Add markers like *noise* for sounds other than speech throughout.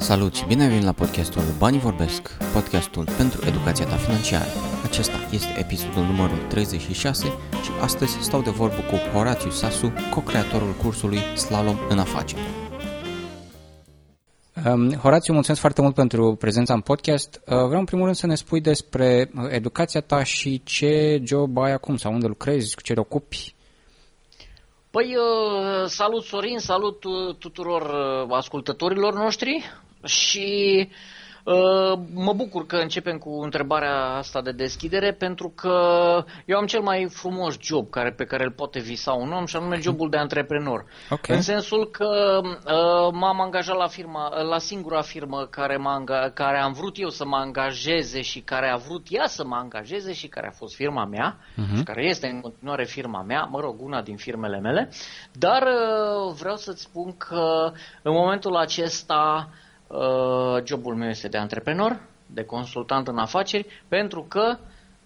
Salut și bine ai venit la podcastul Banii Vorbesc, podcastul pentru educația ta financiară. Acesta este episodul numărul 36 și astăzi stau de vorbă cu Horatiu Sasu, co-creatorul cursului Slalom în afaceri. Um, Horațiu, mulțumesc foarte mult pentru prezența în podcast. Uh, vreau în primul rând să ne spui despre uh, educația ta și ce job ai acum sau unde lucrezi, cu ce te ocupi. Păi, uh, salut Sorin, salut uh, tuturor uh, ascultătorilor noștri și uh, mă bucur că începem cu întrebarea asta de deschidere pentru că eu am cel mai frumos job care, pe care îl poate visa un om și anume jobul de antreprenor. Okay. În sensul că uh, m-am angajat la firma, la singura firmă care, m-a, care am vrut eu să mă angajeze și care a vrut ea să mă angajeze și care a fost firma mea uh-huh. și care este în continuare firma mea, mă rog, una din firmele mele, dar uh, vreau să-ți spun că în momentul acesta Uh, jobul meu este de antreprenor, de consultant în afaceri, pentru că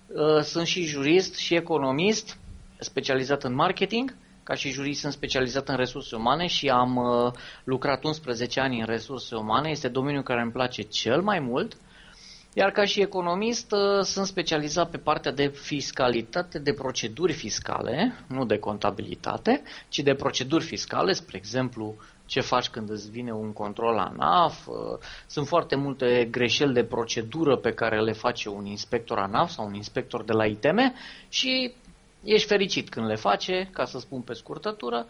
uh, sunt și jurist și economist, specializat în marketing, ca și jurist sunt specializat în resurse umane și am uh, lucrat 11 ani în resurse umane, este domeniul care îmi place cel mai mult. Iar ca și economist uh, sunt specializat pe partea de fiscalitate, de proceduri fiscale, nu de contabilitate, ci de proceduri fiscale, spre exemplu ce faci când îți vine un control la ANAF. Uh, sunt foarte multe greșeli de procedură pe care le face un inspector ANAF sau un inspector de la ITM și ești fericit când le face, ca să spun pe scurtătură,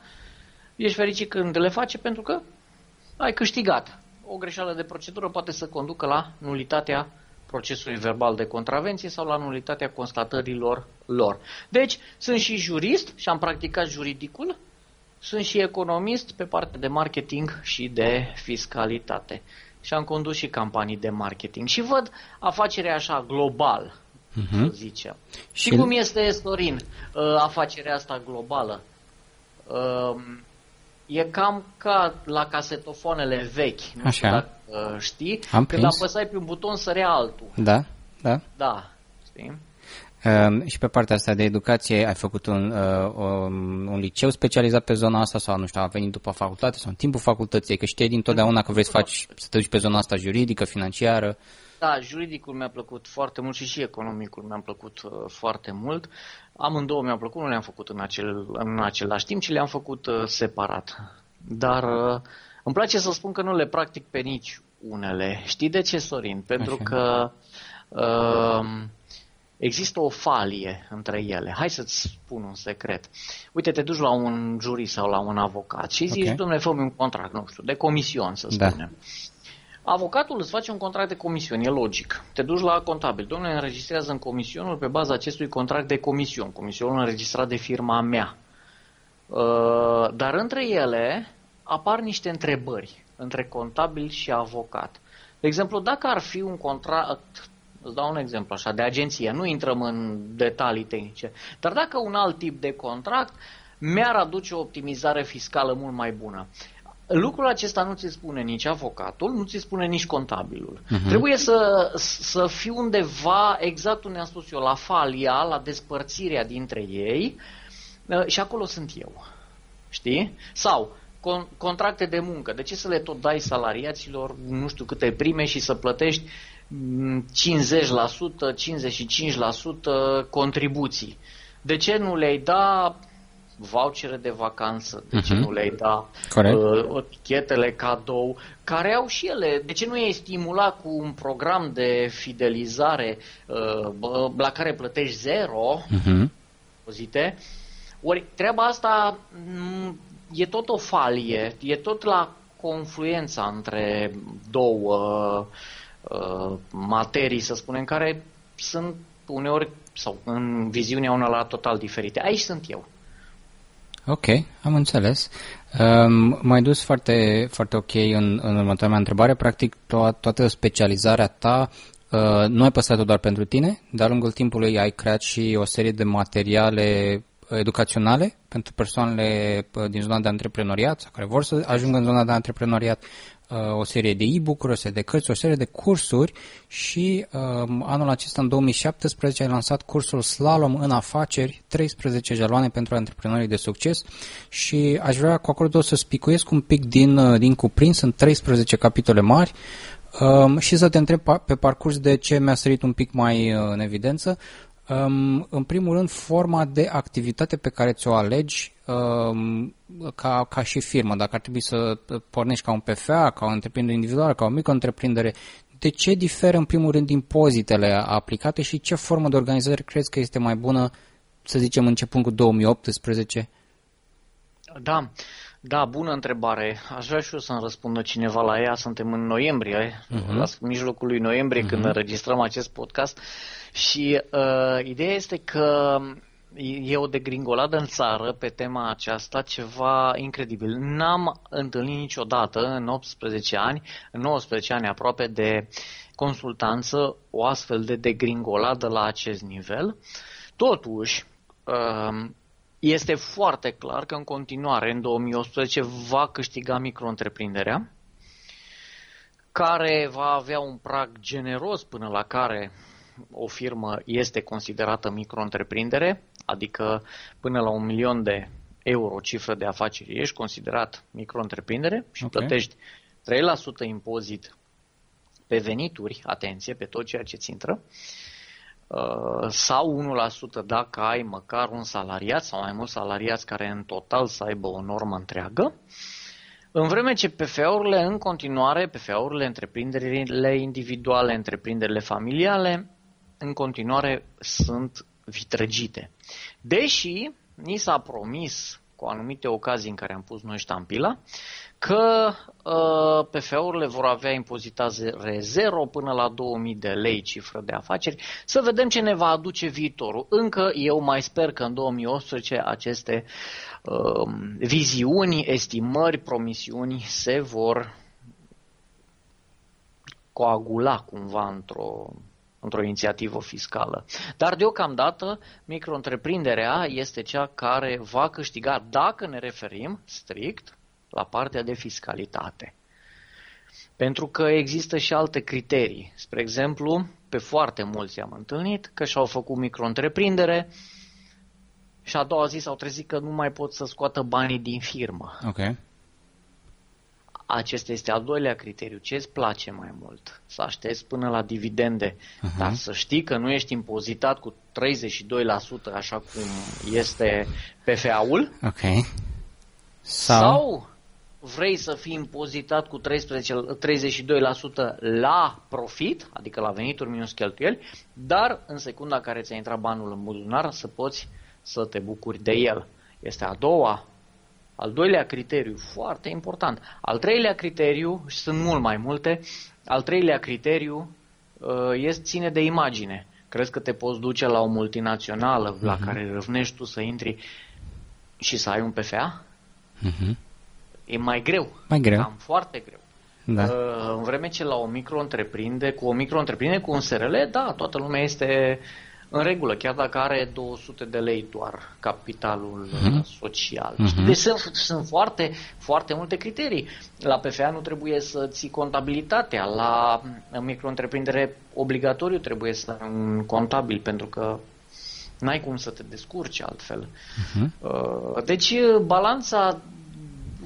ești fericit când le face pentru că ai câștigat. O greșeală de procedură poate să conducă la nulitatea procesului verbal de contravenție sau la nulitatea constatărilor lor. Deci, sunt și jurist și am practicat juridicul, sunt și economist pe partea de marketing și de fiscalitate. Și am condus și campanii de marketing. Și văd afacerea așa global, uh-huh. să zicem. Și, și cum este, Sorin, uh, afacerea asta globală? Um, e cam ca la casetofoanele vechi, nu Așa. știu dacă uh, știi, Am când prins. apăsai pe un buton sărea altul. Da, da. Da, știi? Um, și pe partea asta de educație ai făcut un, uh, un, un liceu specializat pe zona asta sau nu știu, a venit după facultate sau în timpul facultății, că știi dintotdeauna că vrei să faci, să te duci pe zona asta juridică, financiară. Da, juridicul mi-a plăcut foarte mult și și economicul mi-a plăcut uh, foarte mult. Amândouă mi-au plăcut, nu le-am făcut în, acel, în același timp, ci le-am făcut uh, separat. Dar uh, îmi place să spun că nu le practic pe nici unele. Știi de ce, Sorin? Pentru Așa. că uh, există o falie între ele. Hai să-ți spun un secret. Uite, te duci la un jurist sau la un avocat și zici, Ok. domnule, fă un contract, nu știu, de comision, să Da. spunem. Avocatul îți face un contract de comision, e logic. Te duci la contabil, domnule, înregistrează în comisionul pe baza acestui contract de comision, comisionul înregistrat de firma mea. Uh, Dar între ele apar niște întrebări între contabil și avocat. De exemplu, dacă ar fi un contract, îți dau un exemplu așa, de agenție, nu intrăm în detalii tehnice, dar dacă un alt tip de contract mi-ar aduce o optimizare fiscală mult mai bună. Lucrul acesta nu ți spune nici avocatul, nu ți spune nici contabilul. Uh-huh. Trebuie să, să fii undeva, exact unde am spus eu, la falia, la despărțirea dintre ei uh, și acolo sunt eu. Știi? Sau con- contracte de muncă. De ce să le tot dai salariaților nu știu câte prime și să plătești mm, 50%, 55% contribuții? De ce nu le-ai da vouchere de vacanță? De ce Mhm. nu le-ai da Corect. uh, tichetele cadou, care au și ele. De ce nu i-ai stimula cu un program de fidelizare uh, bă, la care plătești zero Uh-huh. impozite? Ori treaba asta m, e tot o falie, e tot la confluența între două uh, materii, să spunem, care sunt uneori sau în viziunea una la total diferite. Aici sunt eu. Ok, am înțeles. Um, m-ai dus foarte, foarte ok în, în următoarea mea întrebare. Practic, to- toată specializarea ta uh, nu ai păstrat-o doar pentru tine, de-a lungul timpului ai creat și o serie de materiale educaționale pentru persoanele din zona de antreprenoriat sau care vor să ajungă în zona de antreprenoriat, o serie de e-book-uri, o serie de cărți, o serie de cursuri și um, anul acesta, în 2017, ai lansat cursul Slalom în afaceri, 13 jaloane pentru antreprenorii de succes și aș vrea cu acordul să spicuiesc un pic din, din cuprins, sunt 13 capitole mari um, și să te întreb pe parcurs de ce mi-a sărit un pic mai în evidență. Um, în primul rând, forma de activitate pe care ți-o alegi um, ca, ca și firmă. Dacă ar trebui să pornești ca un PFA, ca o întreprindere individuală, ca o mică întreprindere, de ce diferă în primul rând impozitele aplicate și ce formă de organizare crezi că este mai bună, să zicem, începând cu 2018? Da, da, bună întrebare. Aș vrea și eu să-mi răspundă cineva la ea. Suntem în noiembrie, uh-huh. la mijlocul lui noiembrie, uh-huh. când înregistrăm acest podcast. Și uh, ideea este că e o degringoladă în țară pe tema aceasta, ceva incredibil. N-am întâlnit niciodată în 18 ani, în 19 ani aproape de consultanță, o astfel de degringoladă la acest nivel. Totuși, uh, este foarte clar că în continuare, în 2018, va câștiga micro-întreprinderea, care va avea un prag generos până la care o firmă este considerată micro-întreprindere, adică până la un milion de euro cifră de afaceri ești considerat micro-întreprindere și okay. plătești 3% impozit pe venituri, atenție, pe tot ceea ce ți intră, uh, sau 1% dacă ai măcar un salariat sau mai mulți salariați care în total să aibă o normă întreagă, în vreme ce PFA-urile în continuare, PFA-urile, întreprinderile individuale, întreprinderile familiale, în continuare sunt vitregite. Deși ni s-a promis cu anumite ocazii în care am pus noi ștampila, că uh, PFA-urile vor avea impozitare zero până la 2000 de lei cifră de afaceri. Să vedem ce ne va aduce viitorul. Încă eu mai sper că în 2018 aceste uh, viziuni, estimări, promisiuni se vor coagula cumva într-o într-o inițiativă fiscală. Dar deocamdată micro-întreprinderea este cea care va câștiga dacă ne referim strict la partea de fiscalitate. Pentru că există și alte criterii. Spre exemplu, pe foarte mulți am întâlnit că și-au făcut micro-întreprindere și a doua zi s-au trezit că nu mai pot să scoată banii din firmă. Okay. Acesta este al doilea criteriu. Ce îți place mai mult? Să aștepți până la dividende, uh-huh. dar să știi că nu ești impozitat cu 32% așa cum este PFA-ul. Ok. Sau, sau vrei să fii impozitat cu 13, 32% la profit, adică la venituri minus cheltuieli, dar în secunda care ți-a intrat banul în buzunar să poți să te bucuri de el. Este a doua al doilea criteriu, foarte important. Al treilea criteriu, și sunt mult mai multe, al treilea criteriu uh, este ține de imagine. Crezi că te poți duce la o multinațională uh-huh. la mhm. care râvnești tu să intri și să ai un PFA? Uh-huh. E mai greu. Mai greu. Cam foarte greu. Da. Uh, în vreme ce la o micro-întreprindere, cu o micro-întreprindere, cu un SRL, da, toată lumea este în regulă, chiar dacă are 200 de lei doar capitalul uh-huh. social. Uh-huh. Deci sunt, sunt foarte, foarte multe criterii. La PFA nu trebuie să ții contabilitatea, la micro-întreprindere obligatoriu trebuie să ai un contabil, pentru că n-ai cum să te descurci altfel. Uh-huh. Deci balanța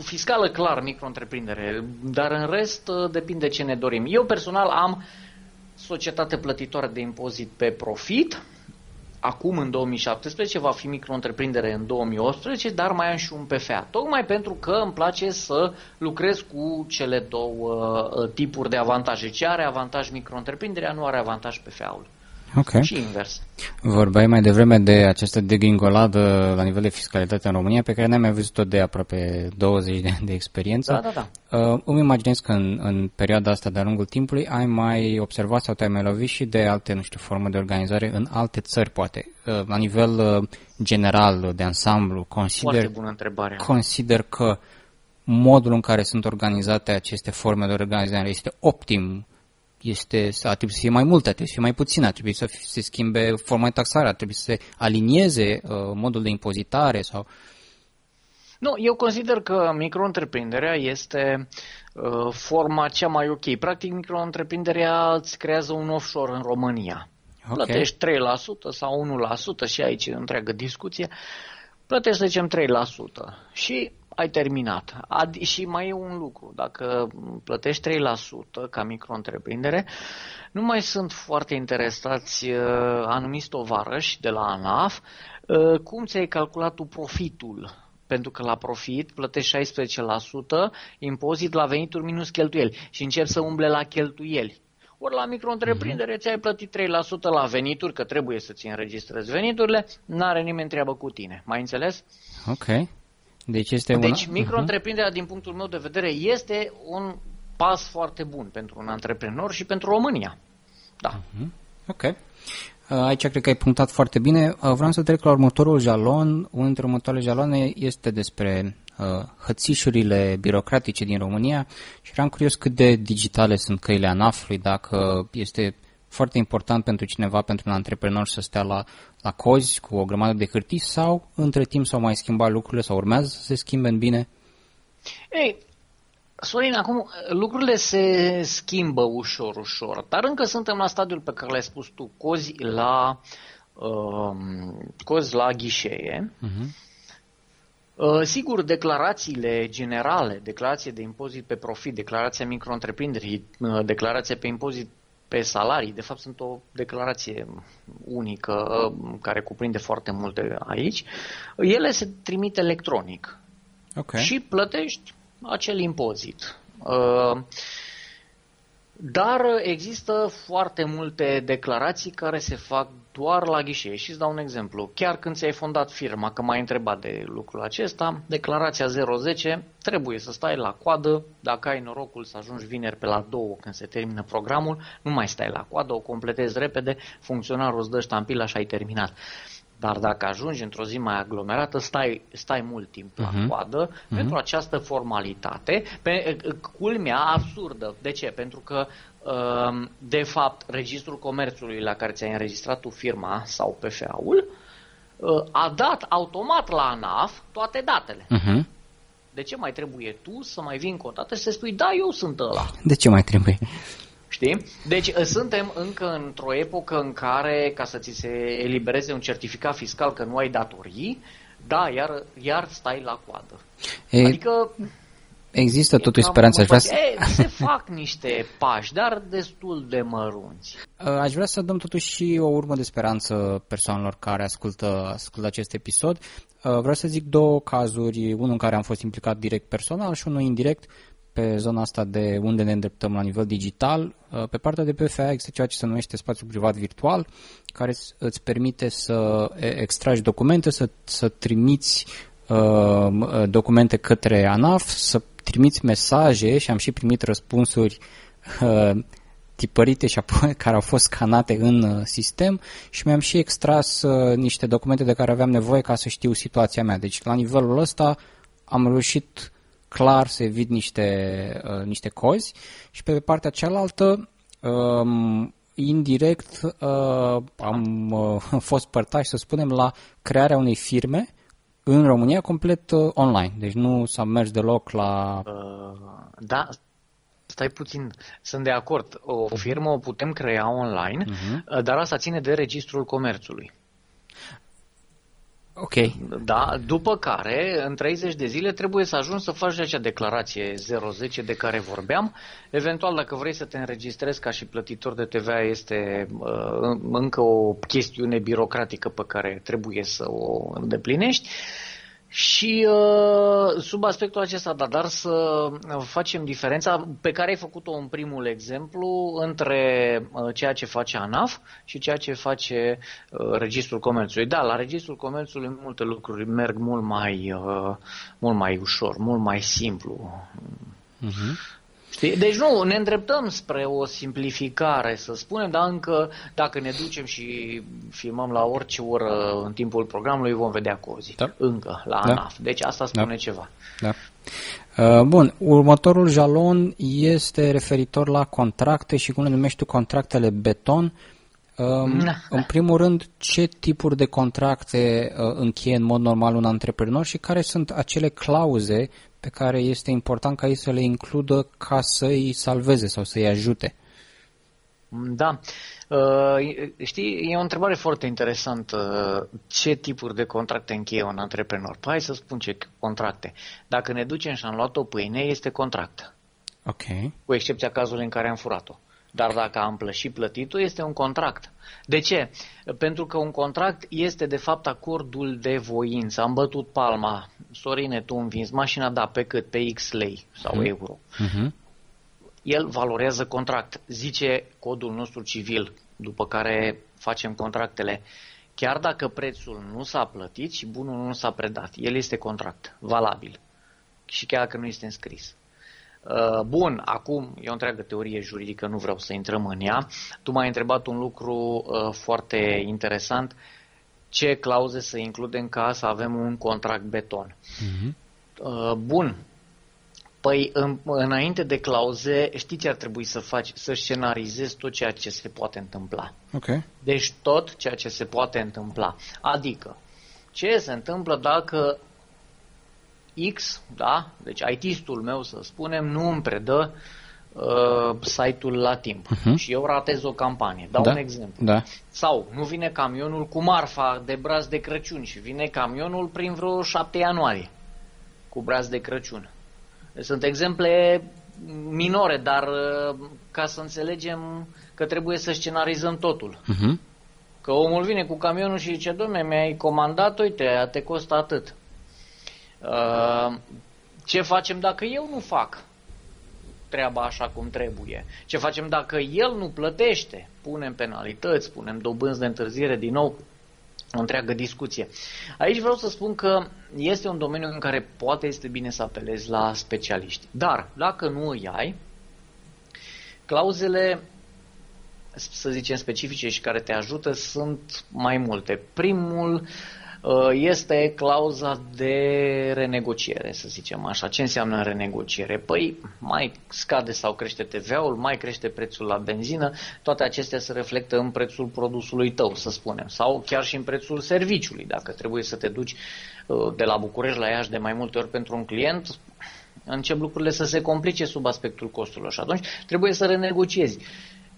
fiscală, clar, micro-întreprindere, dar în rest depinde ce ne dorim. Eu personal am societate plătitoare de impozit pe profit, acum în 2017, va fi micro-întreprindere în 2018, dar mai am și un PFA. Tocmai pentru că îmi place să lucrez cu cele două uh, tipuri de avantaje. Ce are avantaj micro-întreprinderea, nu are avantaj PFA-ul. Okay. Și invers. Vorbai mai devreme de această degringoladă la nivel de fiscalitate în România, pe care n-am mai văzut-o de aproape 20 de ani de experiență. Da, da, da. Uh, îmi imaginez că în, în perioada asta, de-a lungul timpului, ai mai observat sau te-ai mai lovit și de alte, nu știu, forme de organizare în alte țări, poate. Uh, la nivel uh, general, de ansamblu, consider, Foarte bună întrebare. consider că modul în care sunt organizate aceste forme de organizare este optim este, ar trebui să fie mai multe, ar trebui să fie mai puține, ar trebui să se schimbe forma de taxare, ar trebui să se alinieze uh, modul de impozitare sau... Nu, eu consider că micro-întreprinderea este uh, forma cea mai ok. Practic, micro-întreprinderea îți creează un offshore în România. Okay. Plătești 3% sau 1% și aici întreagă discuție. Plătești, să zicem, 3% și ai terminat. Ad- și mai e un lucru, dacă plătești 3% ca micro-întreprindere, nu mai sunt foarte interesați uh, anumiți tovarăși de la ANAF uh, cum ți-ai calculat tu profitul pentru că la profit plătești 16% impozit la venituri minus cheltuieli și începi să umble la cheltuieli. Ori la micro-întreprindere mm-hmm. ți-ai plătit 3% la venituri, că trebuie să-ți înregistrezi veniturile, n-are nimeni treabă cu tine. Mai înțeles? Ok. Deci este deci una... micro-întreprinderea, uh-huh. din punctul meu de vedere, este un pas foarte bun pentru un antreprenor și pentru România. Da. Uh-huh. Ok. Uh, aici cred că ai punctat foarte bine. Uh, vreau să trec la următorul jalon. Unul dintre următoarele jaloane este despre uh, hățișurile birocratice din România și eram curios cât de digitale sunt căile ANAF-ului, dacă este foarte important pentru cineva, pentru un antreprenor să stea la, la cozi cu o grămadă de hârtii sau între timp s-au mai schimbat lucrurile sau urmează să se schimbe în bine? Ei, Sorin, acum lucrurile se schimbă ușor, ușor, dar încă suntem la stadiul pe care l-ai spus tu, cozi la, um, cozi la ghișee. Uh-huh. Uh, sigur, declarațiile generale, declarație de impozit pe profit, declarația micro uh, declarația pe impozit pe salarii, de fapt sunt o declarație unică uh, care cuprinde foarte multe aici, ele se trimit electronic okay. și plătești acel impozit. Uh, dar există foarte multe declarații care se fac doar la ghișee. Și îți dau un exemplu. Chiar când ți-ai fondat firma, că m-ai întrebat de lucrul acesta, declarația 010 trebuie să stai la coadă. Dacă ai norocul să ajungi vineri pe la 2 când se termină programul, nu mai stai la coadă, o completezi repede, funcționarul îți dă ștampila și ai terminat. Dar dacă ajungi într-o zi mai aglomerată, stai, stai mult timp la uh-huh. coadă uh-huh. pentru această formalitate, pe, culmea absurdă. De ce? Pentru că Ehm, de fapt, registrul comerțului la care ți-ai înregistrat tu firma sau PFA-ul eh, a dat automat la ANAF toate datele. Uh-huh. De ce mai trebuie tu să mai vii încă o dată și să spui, da, eu sunt ăla? De ce mai trebuie? Știi? Deci eh, suntem încă într-o epocă în care, ca să ți se elibereze un certificat fiscal că nu ai datorii, da, iar, iar stai la coadă. E... Adică Există totuși speranță. Aș vrea să... E, se fac niște pași, dar destul de mărunți. Uh, aș vrea să dăm totuși și o urmă de speranță persoanelor care ascultă, ascultă acest episod. Uh, vreau să zic două cazuri, unul în care am fost implicat direct personal și unul indirect pe zona asta de unde ne îndreptăm la nivel digital. Uh, pe partea de PFA există ceea ce se numește spațiu privat virtual, care îți permite să extragi documente, să, să trimiți documente către ANAF, să trimiți mesaje și am și primit răspunsuri uh, tipărite și apoi *laughs* care au fost scanate în uh, sistem și mi-am și extras uh, niște documente de care aveam nevoie ca să știu situația mea. Deci la nivelul ăsta am reușit clar să evit niște, uh, niște cozi și pe partea cealaltă um, indirect uh, am uh, *laughs* fost părtaș, să spunem, la crearea unei firme în România complet uh, online, deci nu s-a mers deloc la... Uh, da, stai puțin, sunt de acord. O firmă o putem crea online, uh-huh. dar asta ține de registrul comerțului. Ok. Da, după care, în 30 de zile, trebuie să ajungi să faci acea declarație 010 de care vorbeam. Eventual, dacă vrei să te înregistrezi ca și plătitor de TVA, este uh, încă o chestiune birocratică pe care trebuie să o îndeplinești. Și uh, sub aspectul acesta, da, dar să facem diferența pe care ai făcut-o în primul exemplu între uh, ceea ce face ANAF și ceea ce face uh, Registrul Comerțului. Da, la Registrul Comerțului multe lucruri merg mult mai, mult mai ușor, mult mai simplu. Uh-huh. Știi? Deci nu, ne îndreptăm spre o simplificare, să spunem, dar încă dacă ne ducem și filmăm la orice oră în timpul programului, vom vedea cozi. Da. Încă, la da. ANAF. Deci asta spune da. ceva. Da. Uh, bun, următorul jalon este referitor la contracte și cum le numești tu contractele beton. Um, da. În primul rând, ce tipuri de contracte uh, încheie în mod normal un antreprenor și care sunt acele clauze pe care este important ca ei să le includă ca să îi salveze sau să îi ajute? Da. Uh, știi, e o întrebare foarte interesantă. Ce tipuri de contracte încheie un antreprenor? Păi hai să spun ce contracte. Dacă ne ducem și am luat o pâine, este contract. Ok. Cu excepția cazului în care am furat-o. Dar dacă am plășit plătitul, este un contract. De ce? Pentru că un contract este de fapt acordul de voință. Am bătut palma, Sorine, tu îmi vinzi mașina, da, pe cât? Pe X lei sau uh-huh. euro. Uh-huh. El valorează contract. Zice codul nostru civil, după care facem contractele. Chiar dacă prețul nu s-a plătit și bunul nu s-a predat, el este contract, valabil. Și chiar dacă nu este înscris. Uh, bun, acum e o întreagă teorie juridică, nu vreau să intrăm în ea. Tu m-ai întrebat un lucru uh, foarte interesant. Ce clauze să includem ca să avem un contract beton? Uh-huh. Bun, Păi, în, înainte de clauze, știi ce ar trebui să faci? Să scenarizezi tot ceea ce se poate întâmpla. Okay. Deci tot ceea ce se poate întâmpla. Adică, ce se întâmplă dacă X, da? Deci IT-istul meu, să spunem, nu îmi predă uh, site-ul la timp uh-huh. și eu ratez o campanie. Dau da. un exemplu. Da. Sau nu vine camionul cu marfa de braț de Crăciun și vine camionul prin vreo 7 ianuarie cu braț de Crăciun. Sunt exemple minore, dar uh, ca să înțelegem că trebuie să scenarizăm totul. Uh-huh. Că omul vine cu camionul și zice, domne, mi-ai comandat, uite, te costă atât. Uh, ce facem dacă eu nu fac treaba așa cum trebuie? Ce facem dacă el nu plătește? Punem penalități, punem dobânzi de întârziere din nou o întreagă discuție. Aici vreau să spun că este un domeniu în care poate este bine să apelezi la specialiști. Dar, dacă nu îi ai, clauzele, să zicem, specifice și care te ajută sunt mai multe. Primul Uh, este clauza de renegociere, să zicem așa. Ce înseamnă renegociere? Păi mai scade sau crește TVA-ul, mai crește prețul la benzină, toate acestea se reflectă în prețul produsului tău, să spunem, sau chiar și în prețul serviciului. Dacă trebuie să te duci uh, de la București la Iași de mai multe ori pentru un client, încep lucrurile să se complice sub aspectul costurilor și atunci trebuie să renegociezi.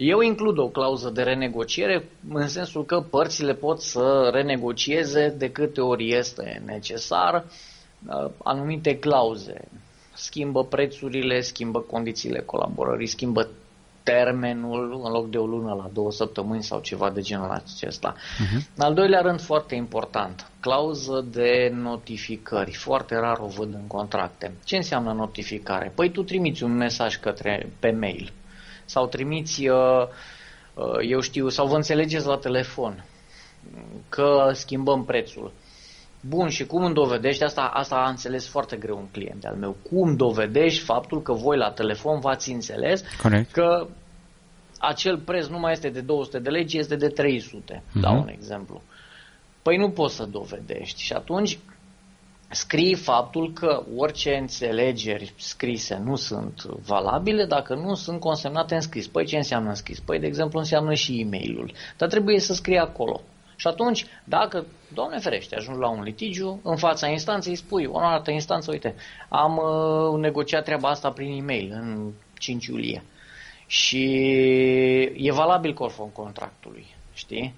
Eu includ o clauză de renegociere în sensul că părțile pot să renegocieze de câte ori este necesar uh, anumite clauze. Schimbă prețurile, schimbă condițiile colaborării, schimbă termenul în loc de o lună la două săptămâni sau ceva de genul acesta. Uh-huh. În al doilea rând, foarte important, clauză de notificări. Foarte rar o văd în contracte. Ce înseamnă notificare? Păi tu trimiți un mesaj către pe mail sau trimiți, uh, uh, eu știu, sau vă înțelegeți la telefon că schimbăm prețul. Bun, și cum îmi dovedești, asta, asta a înțeles foarte greu un client al meu, cum dovedești faptul că voi la telefon v-ați înțeles Correct. că acel preț nu mai este de 200 de lei, ci este de 300, uh-huh. dau un exemplu. Păi nu poți să dovedești și atunci scrii faptul că orice înțelegeri scrise nu sunt valabile dacă nu sunt consemnate în scris. Păi ce înseamnă în scris? Păi, de exemplu, înseamnă și e-mailul. Dar trebuie să scrie acolo. Și atunci, dacă, Doamne ferește, ajungi la un litigiu, în fața instanței spui, o altă instanță, uite, am uh, negociat treaba asta prin e-mail în 5 iulie. Și e valabil conform contractului, știi?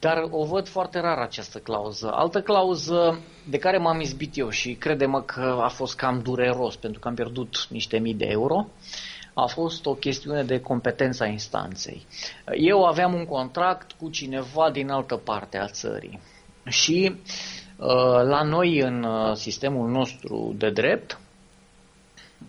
Dar o văd foarte rar această clauză. Altă clauză de care m-am izbit eu și crede-mă că a fost cam dureros pentru că am pierdut niște mii de euro, a fost o chestiune de competența instanței. Eu aveam un contract cu cineva din altă parte a țării și uh, la noi în uh, sistemul nostru de drept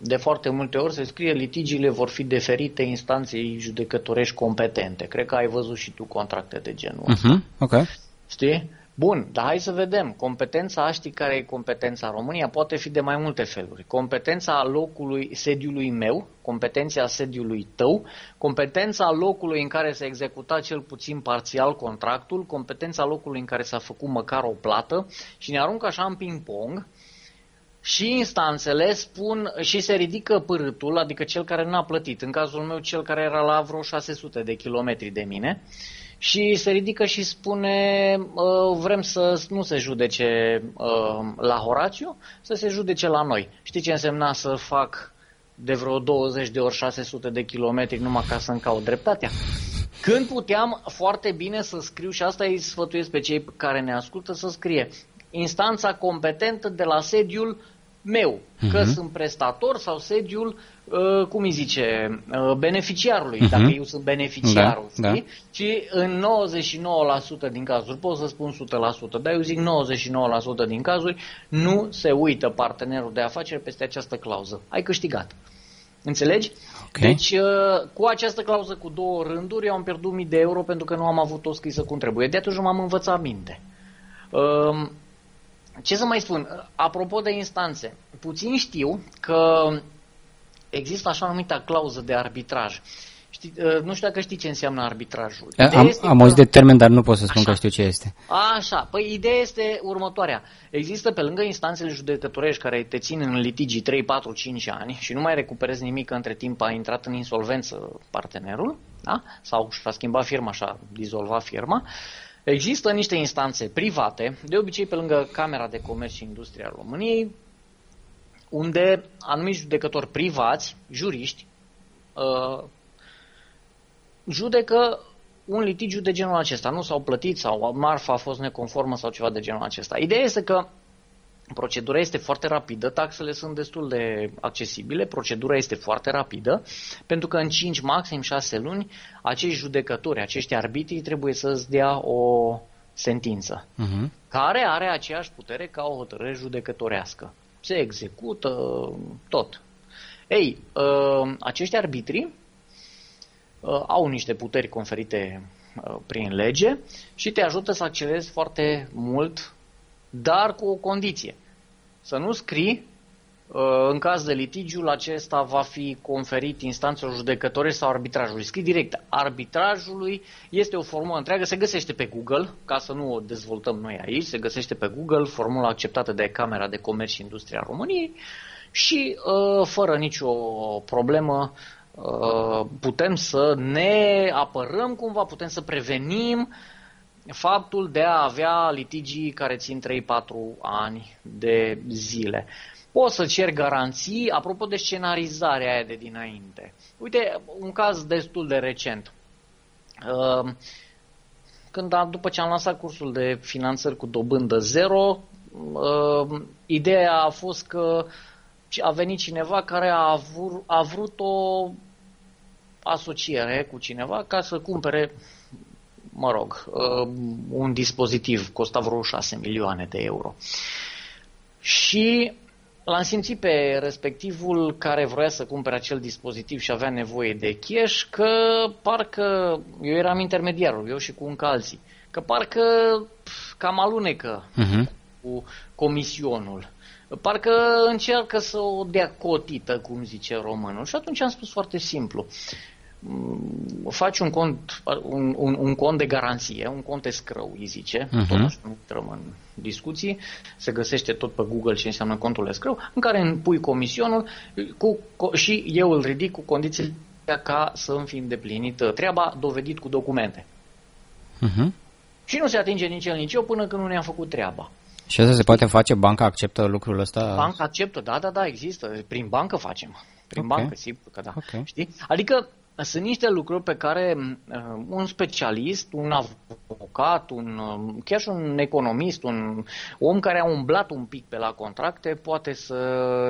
de foarte multe ori se scrie litigiile vor fi deferite instanței judecătorești competente. Cred că ai văzut și tu contracte de genul ăsta. Uh-huh. Okay. Știi? Bun, dar hai să vedem. Competența, știi care e competența în România? Poate fi de mai multe feluri. Competența locului sediului meu, competența sediului tău, competența locului în care s-a executat cel puțin parțial contractul, competența locului în care s-a făcut măcar o plată și ne aruncă așa în ping-pong și instanțele spun și se ridică pârâtul, adică cel care n-a plătit, în cazul meu cel care era la vreo 600 de kilometri de mine, și se ridică și spune vrem să nu se judece la Horațiu, să se judece la noi. Știi ce însemna să fac de vreo 20 de ori 600 de kilometri numai ca să-mi caut dreptatea? Când puteam foarte bine să scriu, și asta îi sfătuiesc pe cei care ne ascultă, să scrie instanța competentă de la sediul meu, uh-huh. că mhm. sunt prestator sau sediul, uh, cum îi zice, uh, beneficiarului, uh-huh. dacă eu sunt beneficiarul, da, știi? Da. Și în 99% din cazuri, pot să spun 100%, dar eu zic 99% din cazuri, nu se uită partenerul de afaceri peste această clauză. Ai câștigat. Înțelegi? Okay. Deci, uh, cu această clauză cu două rânduri, eu am pierdut mii de euro pentru că nu am avut o scrisă cum trebuie. De atunci m-am învățat minte. Um, ce să mai spun? Apropo de instanțe, puțin știu că există așa numita clauză de arbitraj. Știi, uh, nu știu dacă știi ce înseamnă arbitrajul. am, am auzit de termen, dar nu pot să spun așa. că știu ce este. Așa, păi ideea este următoarea. Există pe lângă instanțele judecătorești care te țin în litigii 3, 4, 5 ani și nu mai recuperezi nimic că între timp a intrat în insolvență partenerul, da? sau și-a schimbat firma și a dizolvat firma, Există niște instanțe private, de obicei pe lângă Camera de Comerț și Industria României, unde anumiți judecători privați, juriști, uh, judecă un litigiu de genul acesta. Nu s-au plătit sau marfa a fost neconformă sau ceva de genul acesta. Ideea este că Procedura este foarte rapidă, taxele sunt destul de accesibile, procedura este foarte rapidă, pentru că în 5, maxim 6 luni, acești judecători, acești arbitri trebuie să-ți dea o sentință, uh-huh. care are aceeași putere ca o hotărâre judecătorească. Se execută tot. Ei, ă, acești arbitri ă, au niște puteri conferite ă, prin lege și te ajută să accelerezi foarte mult dar cu o condiție. Să nu scrii uh, în caz de litigiul acesta va fi conferit instanțelor judecătorești sau arbitrajului. Scrii direct. Arbitrajului este o formulă întreagă, se găsește pe Google, ca să nu o dezvoltăm noi aici, se găsește pe Google, formula acceptată de Camera de Comerț și Industria României și uh, fără nicio problemă uh, putem să ne apărăm cumva, putem să prevenim faptul de a avea litigii care țin 3-4 ani de zile. Poți să cer garanții, apropo de scenarizarea aia de dinainte. Uite, un caz destul de recent. Uh, când, după ce am lansat cursul de finanțări cu dobândă zero, uh, ideea a fost că a venit cineva care a vrut, a vrut o asociere cu cineva ca să cumpere mă rog, uh, un dispozitiv costa vreo 6 milioane de euro. Și l-am simțit pe respectivul care vrea să cumpere acel dispozitiv și avea nevoie de cash că parcă, eu eram intermediarul, eu și cu încă alții, că parcă cam alunecă uh-huh. cu comisionul. Parcă încearcă să o dea cotită, cum zice românul. Și atunci am spus foarte simplu. Mm, faci un cont, un, un, un cont de garanție, un cont escrow, îi zice, uh-huh. tot așa nu intrăm în discuții, se găsește tot pe Google ce înseamnă contul escrow, în care îmi comisionul cu, cu, și eu îl ridic cu condițiile ca să îmi fi îndeplinit treaba, dovedit cu documente. Uh-huh. Și nu se atinge nici el, nici eu până când nu ne-am făcut treaba. Și asta se poate face? Banca acceptă lucrul ăsta? Banca acceptă, da, da, da, există. Prin bancă facem. Prin okay. bancă, sigur că da. Okay. Știi? Adică sunt niște lucruri pe care uh, un specialist, un avocat, un, uh, chiar și un economist, un om care a umblat un pic pe la contracte poate să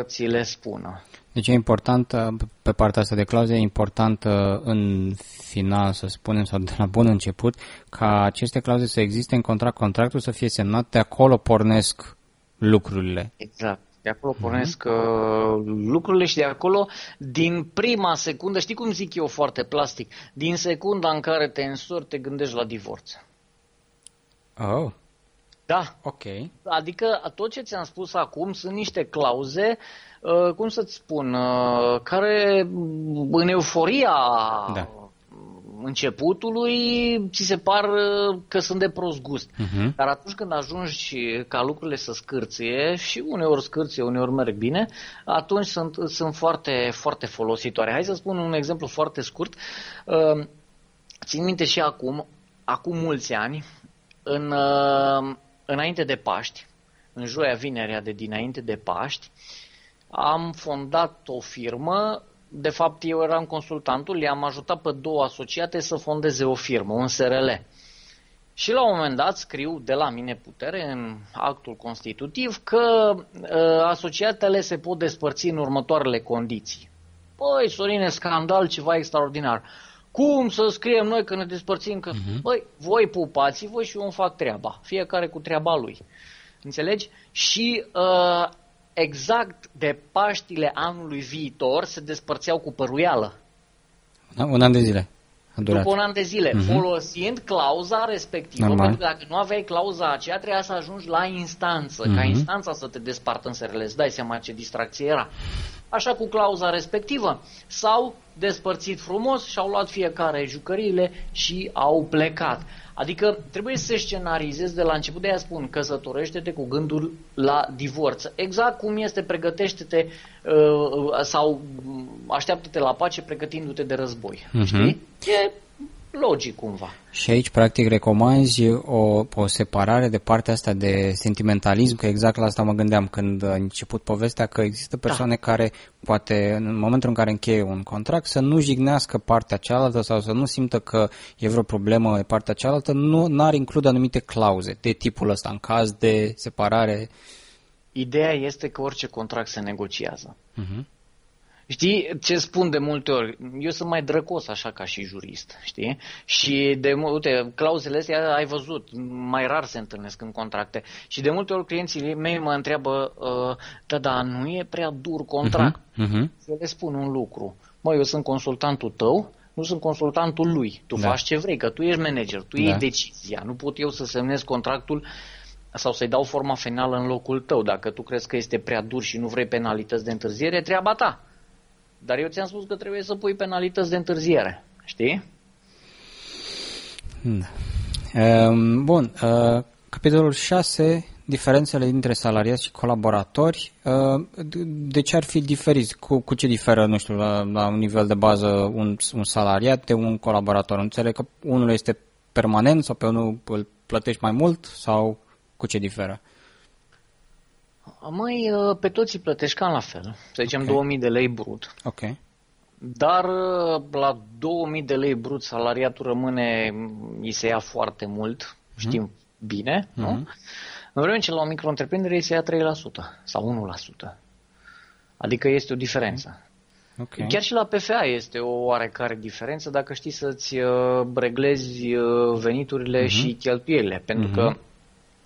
ți le spună. Deci e important, uh, pe partea asta de clauze, e important în final, să spunem, sau de la bun început, ca aceste clauze să existe în contract, contractul să fie semnat, de acolo pornesc lucrurile. Exact. De acolo mhm. pornesc uh-huh. lucrurile și de acolo, din prima secundă, știi cum zic eu foarte plastic, din secunda în care te însori, te gândești la divorț. Oh. Da. Ok. Adică tot ce ți-am spus acum sunt niște clauze, uh, cum să-ți spun, uh, care în euforia da începutului ți se par uh, că sunt de prost gust. Uh-huh. Dar atunci când ajungi ca lucrurile să scârție și uneori scârție, uneori merg bine, atunci sunt, sunt foarte, foarte folositoare. Hai să spun un exemplu foarte scurt. Uh, țin minte și acum, acum mulți ani, în, uh, înainte de Paști, în joia vinerea de dinainte de Paști, am fondat o firmă de fapt eu eram consultantul, le-am ajutat pe două asociate să fondeze o firmă, un SRL. Și la un moment dat scriu de la mine putere în actul constitutiv că uh, asociatele se pot despărți în următoarele condiții. Păi, Sorine, scandal, ceva extraordinar. Cum să scriem noi că ne despărțim? Că, uh-huh. Băi, voi pupați-vă și eu îmi fac treaba. Fiecare cu treaba lui. Înțelegi? Și uh, exact de Paștile anului viitor se despărțeau cu păruială. Un an de zile. A durat. După un an de zile, uh-huh. folosind clauza respectivă, Normal. pentru că dacă nu aveai clauza aceea, trebuia să ajungi la instanță, uh-huh. ca mhm. instanța să te despartă în SRL. Îți dai seama ce distracție era. Așa cu clauza respectivă. S-au despărțit frumos și au luat fiecare jucăriile și au plecat. Adică trebuie să scenarizezi de la început, de aia spun, căsătorește-te cu gândul la divorț. Exact cum este pregătește-te uh, sau așteaptă-te la pace pregătindu-te de război. Uh-huh. Știi? E logic cumva. Și aici, practic, recomanzi o, o separare de partea asta de sentimentalism, că exact la asta mă gândeam când a început povestea, că există da. persoane da. care, poate, în momentul în care încheie un contract, să nu jignească partea cealaltă sau să nu simtă că e vreo problemă de partea cealaltă, nu ar include anumite clauze de tipul ăsta, în caz de separare. Ideea este că orice contract se negociază. Uh-huh. Știi ce spun de multe ori? Eu sunt mai drăcos așa ca și jurist, știi? Și de multe, clauzele astea ai văzut, mai rar se întâlnesc în contracte. Și de multe ori clienții mei mă întreabă, uh, da, da, nu e prea dur contract? Uh-huh, uh-huh. Eu le spun un lucru. Mă, eu sunt consultantul tău, nu sunt consultantul lui. Tu da. faci ce vrei, că tu ești manager, tu da. iei decizia. Nu pot eu să semnez contractul sau să-i dau forma finală în locul tău. Dacă tu crezi că este prea dur și nu vrei penalități de întârziere, treaba ta. Dar eu ți-am spus că trebuie să pui penalități de întârziere. Știi? Da. Um, bun. Uh, capitolul 6. Diferențele dintre salariați și colaboratori. Uh, de ce ar fi diferiți? Cu, cu ce diferă, nu știu, la, la un nivel de bază un, un salariat de un colaborator? Înțeleg că unul este permanent sau pe unul îl plătești mai mult sau cu ce diferă? Mai uh, pe toți îi plătești cam la fel, să zicem okay. 2000 de lei brut. Ok. Dar uh, la 2000 de lei brut salariatul rămâne, îi se ia foarte mult, mm-hmm. știm bine, mm-hmm. nu? În vreme ce la o micro-întreprindere îi se ia 3% sau 1%. Adică este o diferență. Okay. Chiar și la PFA este o oarecare diferență dacă știi să-ți uh, reglezi veniturile mm-hmm. și cheltuielile. Pentru mm-hmm. că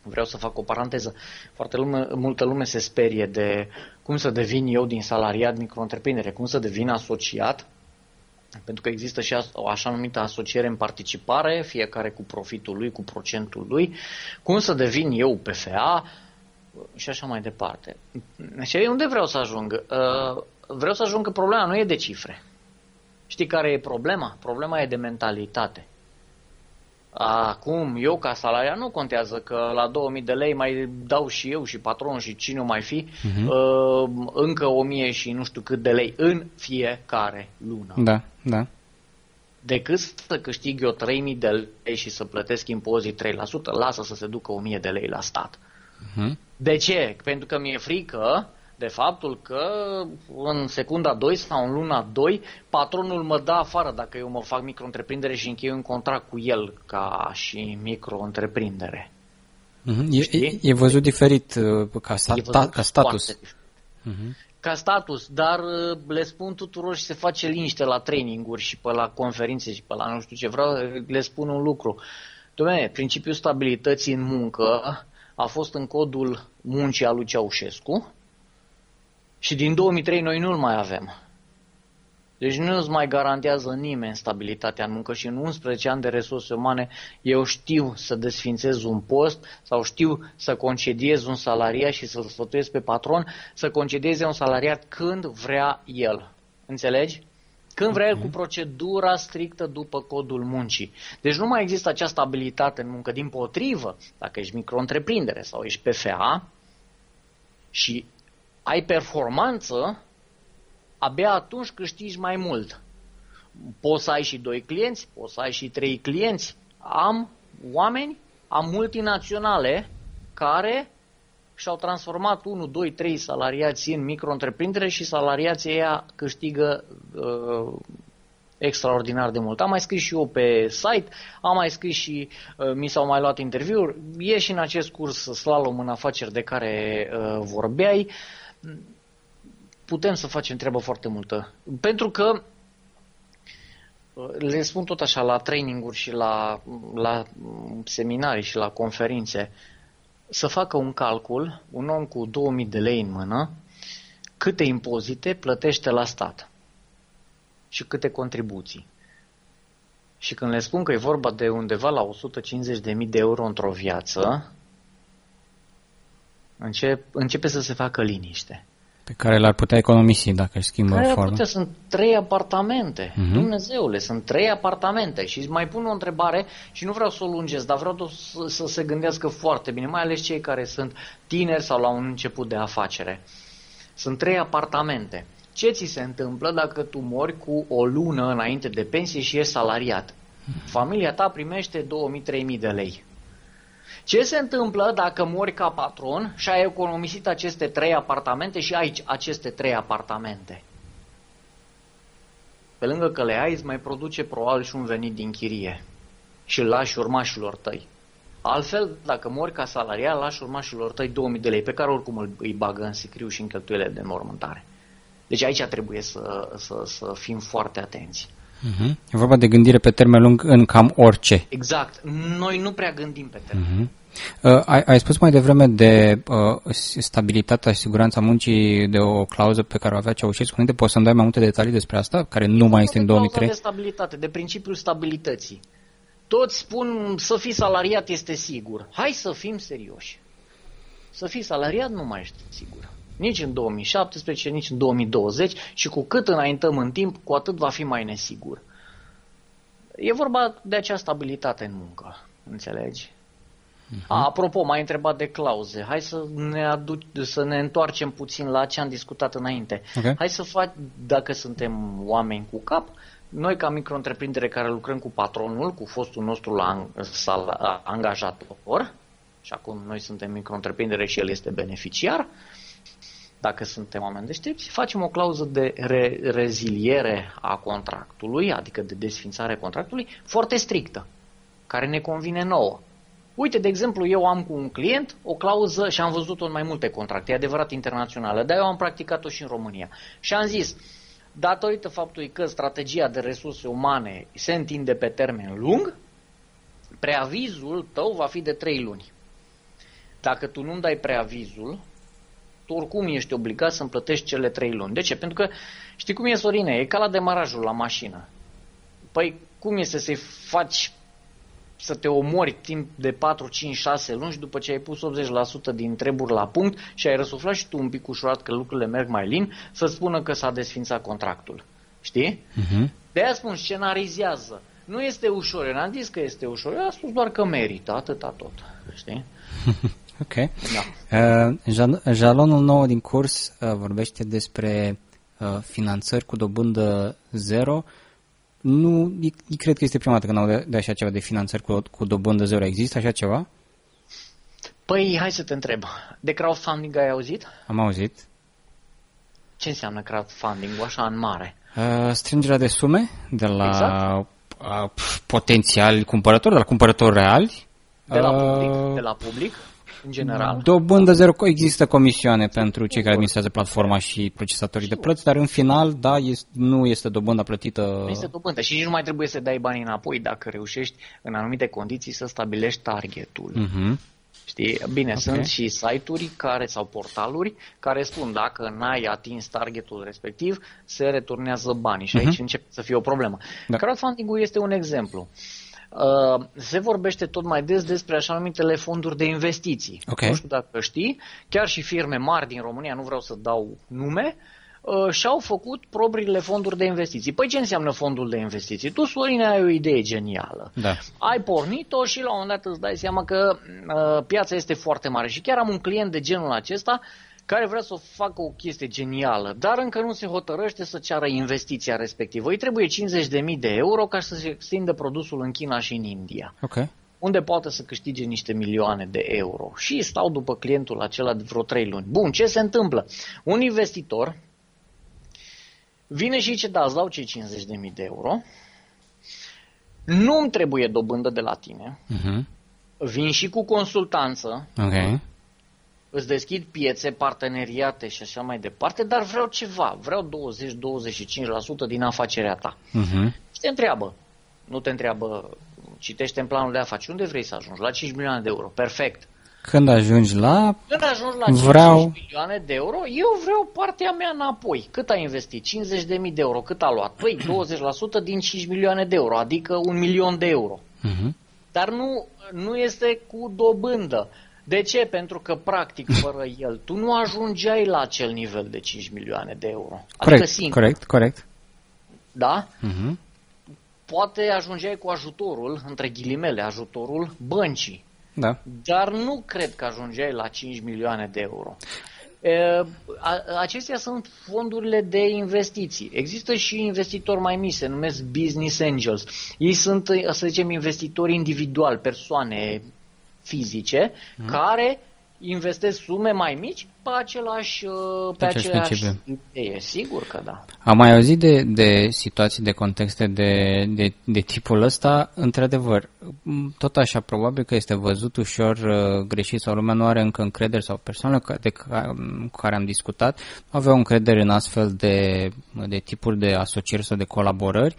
Vreau să fac o paranteză. Foarte lume, multă lume se sperie de cum să devin eu din salariat micro-întreprindere, cum să devin asociat, pentru că există și o așa numită asociere în participare, fiecare cu profitul lui, cu procentul lui, cum să devin eu PFA și așa mai departe. Și unde vreau să ajung? Uh, vreau să ajung că problema nu e de cifre. Știi care e problema? Problema e de mentalitate. Acum, eu ca salariat nu contează că la 2000 de lei mai dau și eu și patronul și cine o mai fi uh-huh. uh, încă 1000 și nu știu cât de lei în fiecare lună. Da, da. Decât să câștig eu 3000 de lei și să plătesc impozit 3%, lasă să se ducă 1000 de lei la stat. Uh-huh. De ce? Pentru că mi-e frică de faptul că în secunda 2 sau în luna 2 patronul mă dă afară dacă eu mă fac micro-întreprindere și închei un contract cu el ca și micro-întreprindere. Mm-hmm. E, e văzut diferit uh, ca, sta, ta, ca status. Mm-hmm. Ca status, dar uh, le spun tuturor și se face liniște la traininguri și pe la conferințe și pe la nu știu ce vreau, le spun un lucru. Dom'le, principiul stabilității în muncă a fost în codul muncii al lui Ceaușescu, și din 2003 noi nu-l mai avem. Deci nu îți mai garantează nimeni stabilitatea în muncă și în 11 ani de resurse umane eu știu să desfințez un post sau știu să concediez un salariat și să-l sfătuiesc pe patron să concedieze un salariat când vrea el. Înțelegi? Când vrea el cu procedura strictă după codul muncii. Deci nu mai există această abilitate în muncă. Din potrivă, dacă ești micro-întreprindere sau ești PFA și ai performanță, abia atunci câștigi mai mult. Poți să ai și doi clienți, poți să ai și trei clienți. Am oameni, am multinaționale care și-au transformat 1, 2, 3 salariați în micro-întreprindere și salariații ăia câștigă uh, extraordinar de mult. Am mai scris și eu pe site, am mai scris și uh, mi s-au mai luat interviuri. E și în acest curs slalom în afaceri de care uh, vorbeai. Putem să facem treabă foarte multă. Pentru că uh, le spun tot așa la traininguri și la, la seminarii și la conferințe. Uh, să facă un calcul, un om cu 2000 de lei în mână, câte impozite plătește la stat și câte contribuții. Și când le spun că e vorba de undeva la 150.000 de euro într-o viață, încep, începe să se facă liniște. Pe care l-ar putea economisi dacă își schimbă care formă. Putea, sunt trei apartamente. Uh-huh. Dumnezeule, sunt trei apartamente. Și îți mai pun o întrebare și nu vreau să o lungesc, dar vreau să, să se gândească foarte bine, mai ales cei care sunt tineri sau la un început de afacere. Sunt trei apartamente. Ce ți se întâmplă dacă tu mori cu o lună înainte de pensie și ești salariat? Familia ta primește 2000-3000 de lei. Ce se întâmplă dacă mori ca patron și ai economisit aceste trei apartamente și aici aceste trei apartamente? Pe lângă că le ai, îți mai produce probabil și un venit din chirie și îl lași urmașilor tăi. Altfel, dacă mori ca salariat, lași urmașilor tăi 2000 de lei, pe care oricum îi bagă în sicriu și în cheltuielile de mormântare. Deci aici trebuie să, să, să fim foarte atenți. Uh-huh. E vorba de gândire pe termen lung în cam orice. Exact. Noi nu prea gândim pe termen uh-huh. Uh, ai, ai spus mai devreme de uh, stabilitatea și siguranța muncii, de o clauză pe care o avea Ceaușescu. Înainte poți să-mi dai mai multe detalii despre asta, care nu mai este în 2003? de stabilitate, de principiul stabilității. Toți spun să fii salariat este sigur. Hai să fim serioși. Să fii salariat nu mai ești sigur. Nici în 2017, nici în 2020 și cu cât înaintăm în timp, cu atât va fi mai nesigur. E vorba de acea stabilitate în muncă, înțelegi? Uh-huh. A, apropo, m-ai întrebat de clauze. Hai să ne, aduc, să ne întoarcem puțin la ce am discutat înainte. Okay. Hai să fac, dacă suntem oameni cu cap, noi ca micro-întreprindere care lucrăm cu patronul, cu fostul nostru la angajator, și acum noi suntem micro-întreprindere și el este beneficiar, dacă suntem oameni deștepți, facem o clauză de re- reziliere a contractului, adică de desfințare a contractului, foarte strictă, care ne convine nouă. Uite, de exemplu, eu am cu un client o clauză și am văzut-o în mai multe contracte, e adevărat internațională, dar eu am practicat-o și în România. Și am zis, datorită faptului că strategia de resurse umane se întinde pe termen lung, preavizul tău va fi de 3 luni. Dacă tu nu-mi dai preavizul, tu oricum ești obligat să-mi plătești cele 3 luni. De ce? Pentru că, știi cum e, Sorine, e ca la demarajul la mașină. Păi, cum este să-i faci să te omori timp de 4, 5, 6 luni și după ce ai pus 80% din treburi la punct și ai răsuflat și tu un pic ușurat că lucrurile merg mai lin, să spună că s-a desfințat contractul. Știi? Uh-huh. De aia spun, scenarizează. Nu este ușor, eu n-am zis că este ușor, eu am spus doar că merită, atâta tot. Știi? *laughs* ok. Da. Uh, jalonul nou din curs uh, vorbește despre uh, finanțări cu dobândă zero. Nu, cred că este prima dată când aud de așa ceva de finanțări cu, cu dobândă zero. Există așa ceva? Păi, hai să te întreb. De crowdfunding ai auzit? Am auzit. Ce înseamnă crowdfunding așa în mare? Uh, strângerea de sume de la exact. uh, potențiali cumpărători, de la cumpărători reali. De la public, uh, de la public în general. Dobândă zero, există comisioane pentru cei care administrează platforma și procesatorii de plăți, dar în final, da, este, nu este dobânda plătită. Nu este dobândă și nici nu mai trebuie să dai banii înapoi dacă reușești în anumite condiții să stabilești targetul. Uh-huh. Știi? Bine, okay. sunt și site-uri care, sau portaluri care spun dacă n-ai atins targetul respectiv, se returnează banii și aici uh-huh. începe să fie o problemă. Da. Crowdfunding-ul este un exemplu. Uh, Uh, se vorbește tot mai des despre așa numitele fonduri de investiții. Okay. Nu știu dacă știi, chiar și firme mari din România, nu vreau să dau nume, uh, și-au făcut propriile fonduri de investiții. Păi ce înseamnă fondul de investiții? Tu, Sorin, ai o idee genială. Da. Ai pornit-o și la un moment dat îți dai seama că uh, piața este foarte mare. Și chiar am un client de genul acesta care vrea să facă o chestie genială, dar încă nu se hotărăște să ceară investiția respectivă. Îi trebuie 50.000 de euro ca să se extindă produsul în China și în India. Ok. Unde poate să câștige niște milioane de euro. Și stau după clientul acela de vreo 3 luni. Bun, ce se întâmplă? Un investitor vine și zice, da, îți dau cei 50.000 de euro, nu-mi trebuie dobândă de la tine, Uh-huh. vin și cu consultanță, Ok. Îți deschid piețe, parteneriate și așa mai departe, dar vreau ceva, vreau 20-25% din afacerea ta. Uh-huh. Și te întreabă, nu te întreabă, citește în planul de afaceri, unde vrei să ajungi? La 5 milioane de euro, perfect. Când ajungi la... Când ajungi la 5 Vreau- milioane de euro, eu vreau partea mea înapoi. Cât ai investit? 50.000 de euro. Cât a luat? Păi *clears throat* 20% din 5 milioane de euro, adică un milion de euro. Uh-huh. Dar nu, nu este cu dobândă. De ce? Pentru că, practic, *laughs* fără el, tu nu ajungeai la acel nivel de 5 milioane de euro. Adică Corect, singur, corect, corect. da? Uh-huh. Poate ajungeai cu ajutorul, între ghilimele, ajutorul băncii. Da. Dar nu cred că ajungeai la 5 milioane de euro. E, a- Acestea sunt fondurile de investiții. Există și investitori mai mici, se numesc business angels. Ei sunt, să zicem, investitori individuali, persoane fizice, care investesc sume mai mici pe același, uh, pe Același același principiu. idee. Sigur că da. Am mai auzit de, de situații, de contexte de, de, de tipul ăsta, într-adevăr, m, tot așa, probabil că este văzut ușor uh, greșit sau lumea nu are încă încredere sau persoanele ca- de ca, cu care am discutat nu aveau încredere în astfel de, de tipuri de asocieri sau de colaborări,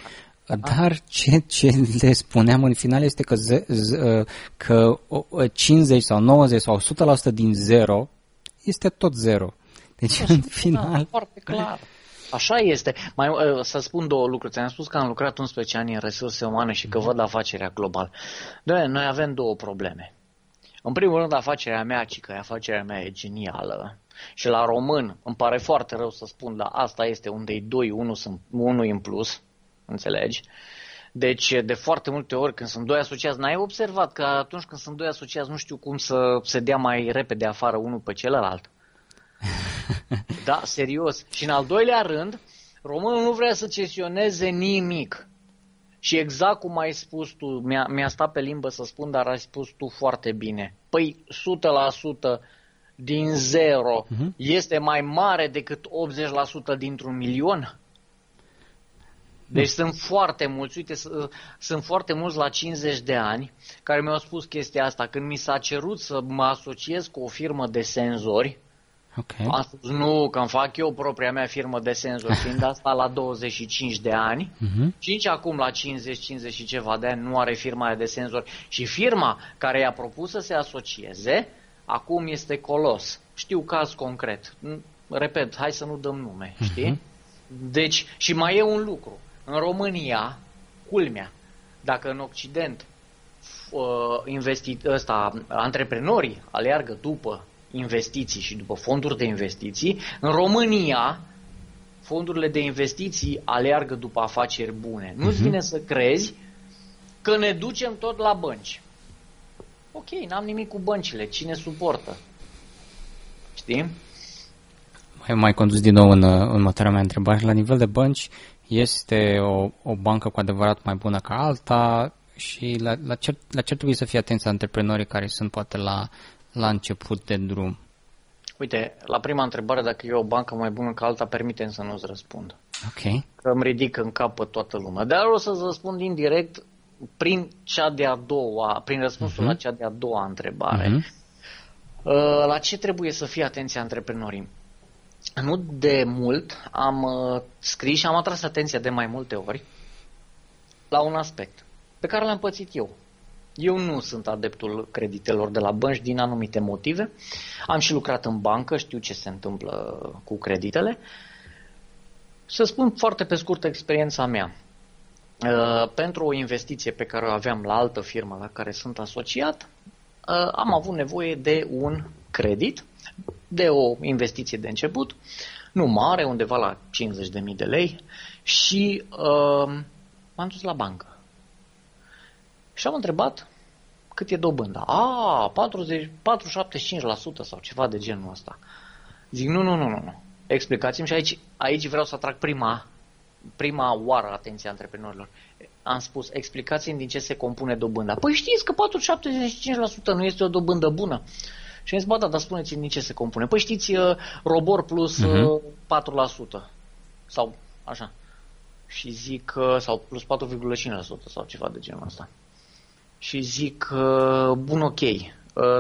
dar ce, ce le spuneam în final este că, ze, z, uh, că o- o 50 sau 90 sau 100% din zero este tot zero. Deci, în Da, final, foarte clar. Așa este. Mai, uh, să spun două lucruri. Ți-am spus că am lucrat 11 ani în resurse umane și că văd afacerea global. Doamne, noi avem două probleme. În primul rând, afacerea mea, ci că afacerea mea e genială. Și la român, îmi pare foarte rău să spun, dar asta este unde e doi, unul, sunt, unul în plus. Înțelegi? Deci, de foarte multe ori, când sunt doi asociați, n-ai observat că atunci când sunt doi asociați, nu știu cum să se dea mai repede afară unul pe celălalt. *laughs* Da, serios. Și în al doilea rând, românul nu vrea să cesioneze nimic. Și exact cum ai spus tu, mi-a, mi-a stat pe limbă să spun, dar ai spus tu foarte bine. Păi 100% din zero Mhm. este mai mare decât 80% dintr-un milion? Deci sunt foarte mulți, uite, s- sunt foarte mulți la 50 de ani care mi-au spus chestia asta. Când mi s-a cerut să mă asociez cu o firmă de senzori, ok. am spus nu, că îmi fac eu propria mea firmă de senzori, fiind asta la 25 de ani Mhm. și nici acum la 50-50 și ceva de ani nu are firma aia de senzori. Și firma care i-a propus să se asocieze, acum este colos. Știu caz concret. N- Repet, hai să nu dăm nume, știi? Deci, și mai e un lucru. În România, culmea, dacă în Occident uh, investi- ăsta, antreprenorii aleargă după investiții și după fonduri de investiții, în România fondurile de investiții aleargă după afaceri bune. Nu-ți vine să crezi că ne ducem tot la bănci. Ok, n-am nimic cu băncile. Cine suportă? Știi? Mai, mai condus din nou în uh, următoarea mea întrebare. La nivel de bănci, este o, o bancă cu adevărat mai bună ca alta și la, la, ce, la ce trebuie să fie atenți antreprenorii care sunt poate la, la început de drum? Uite, la prima întrebare, dacă e o bancă mai bună ca alta, permitem să nu-ți răspund. Ok. Că îmi ridic în cap pe toată lumea. Dar o să-ți răspund indirect prin cea de-a doua, prin răspunsul uh-huh. la cea de-a doua întrebare. Mhm. Uh, La ce trebuie să fie atenție antreprenorii? Nu de mult am uh, scris și am atras atenția de mai multe ori la un aspect pe care l-am pățit eu. Eu nu sunt adeptul creditelor de la bănci din anumite motive. Am și lucrat în bancă, știu ce se întâmplă cu creditele. Să spun foarte pe scurt experiența mea. Uh, Pentru o investiție pe care o aveam la altă firmă la care sunt asociat, uh, am avut nevoie de un credit, de o investiție de început, nu mare, undeva la 50.000 de lei și uh, m-am dus la bancă. Și am întrebat cât e dobânda. A, 40, 4,75% sau ceva de genul ăsta. Zic, nu, nu, nu, nu, nu. Explicați-mi și aici, aici vreau să atrag prima, prima oară atenția antreprenorilor. Am spus, explicați-mi din ce se compune dobânda. Păi știți că 4,75% nu este o dobândă bună. Și am zis, ba da, dar spuneți-mi din ce se compune. Păi știți, uh, robor plus uh-huh. 4%. Sau așa. Și zic, uh, sau plus 4,5% sau ceva de genul ăsta. Și zic, uh, bun, ok,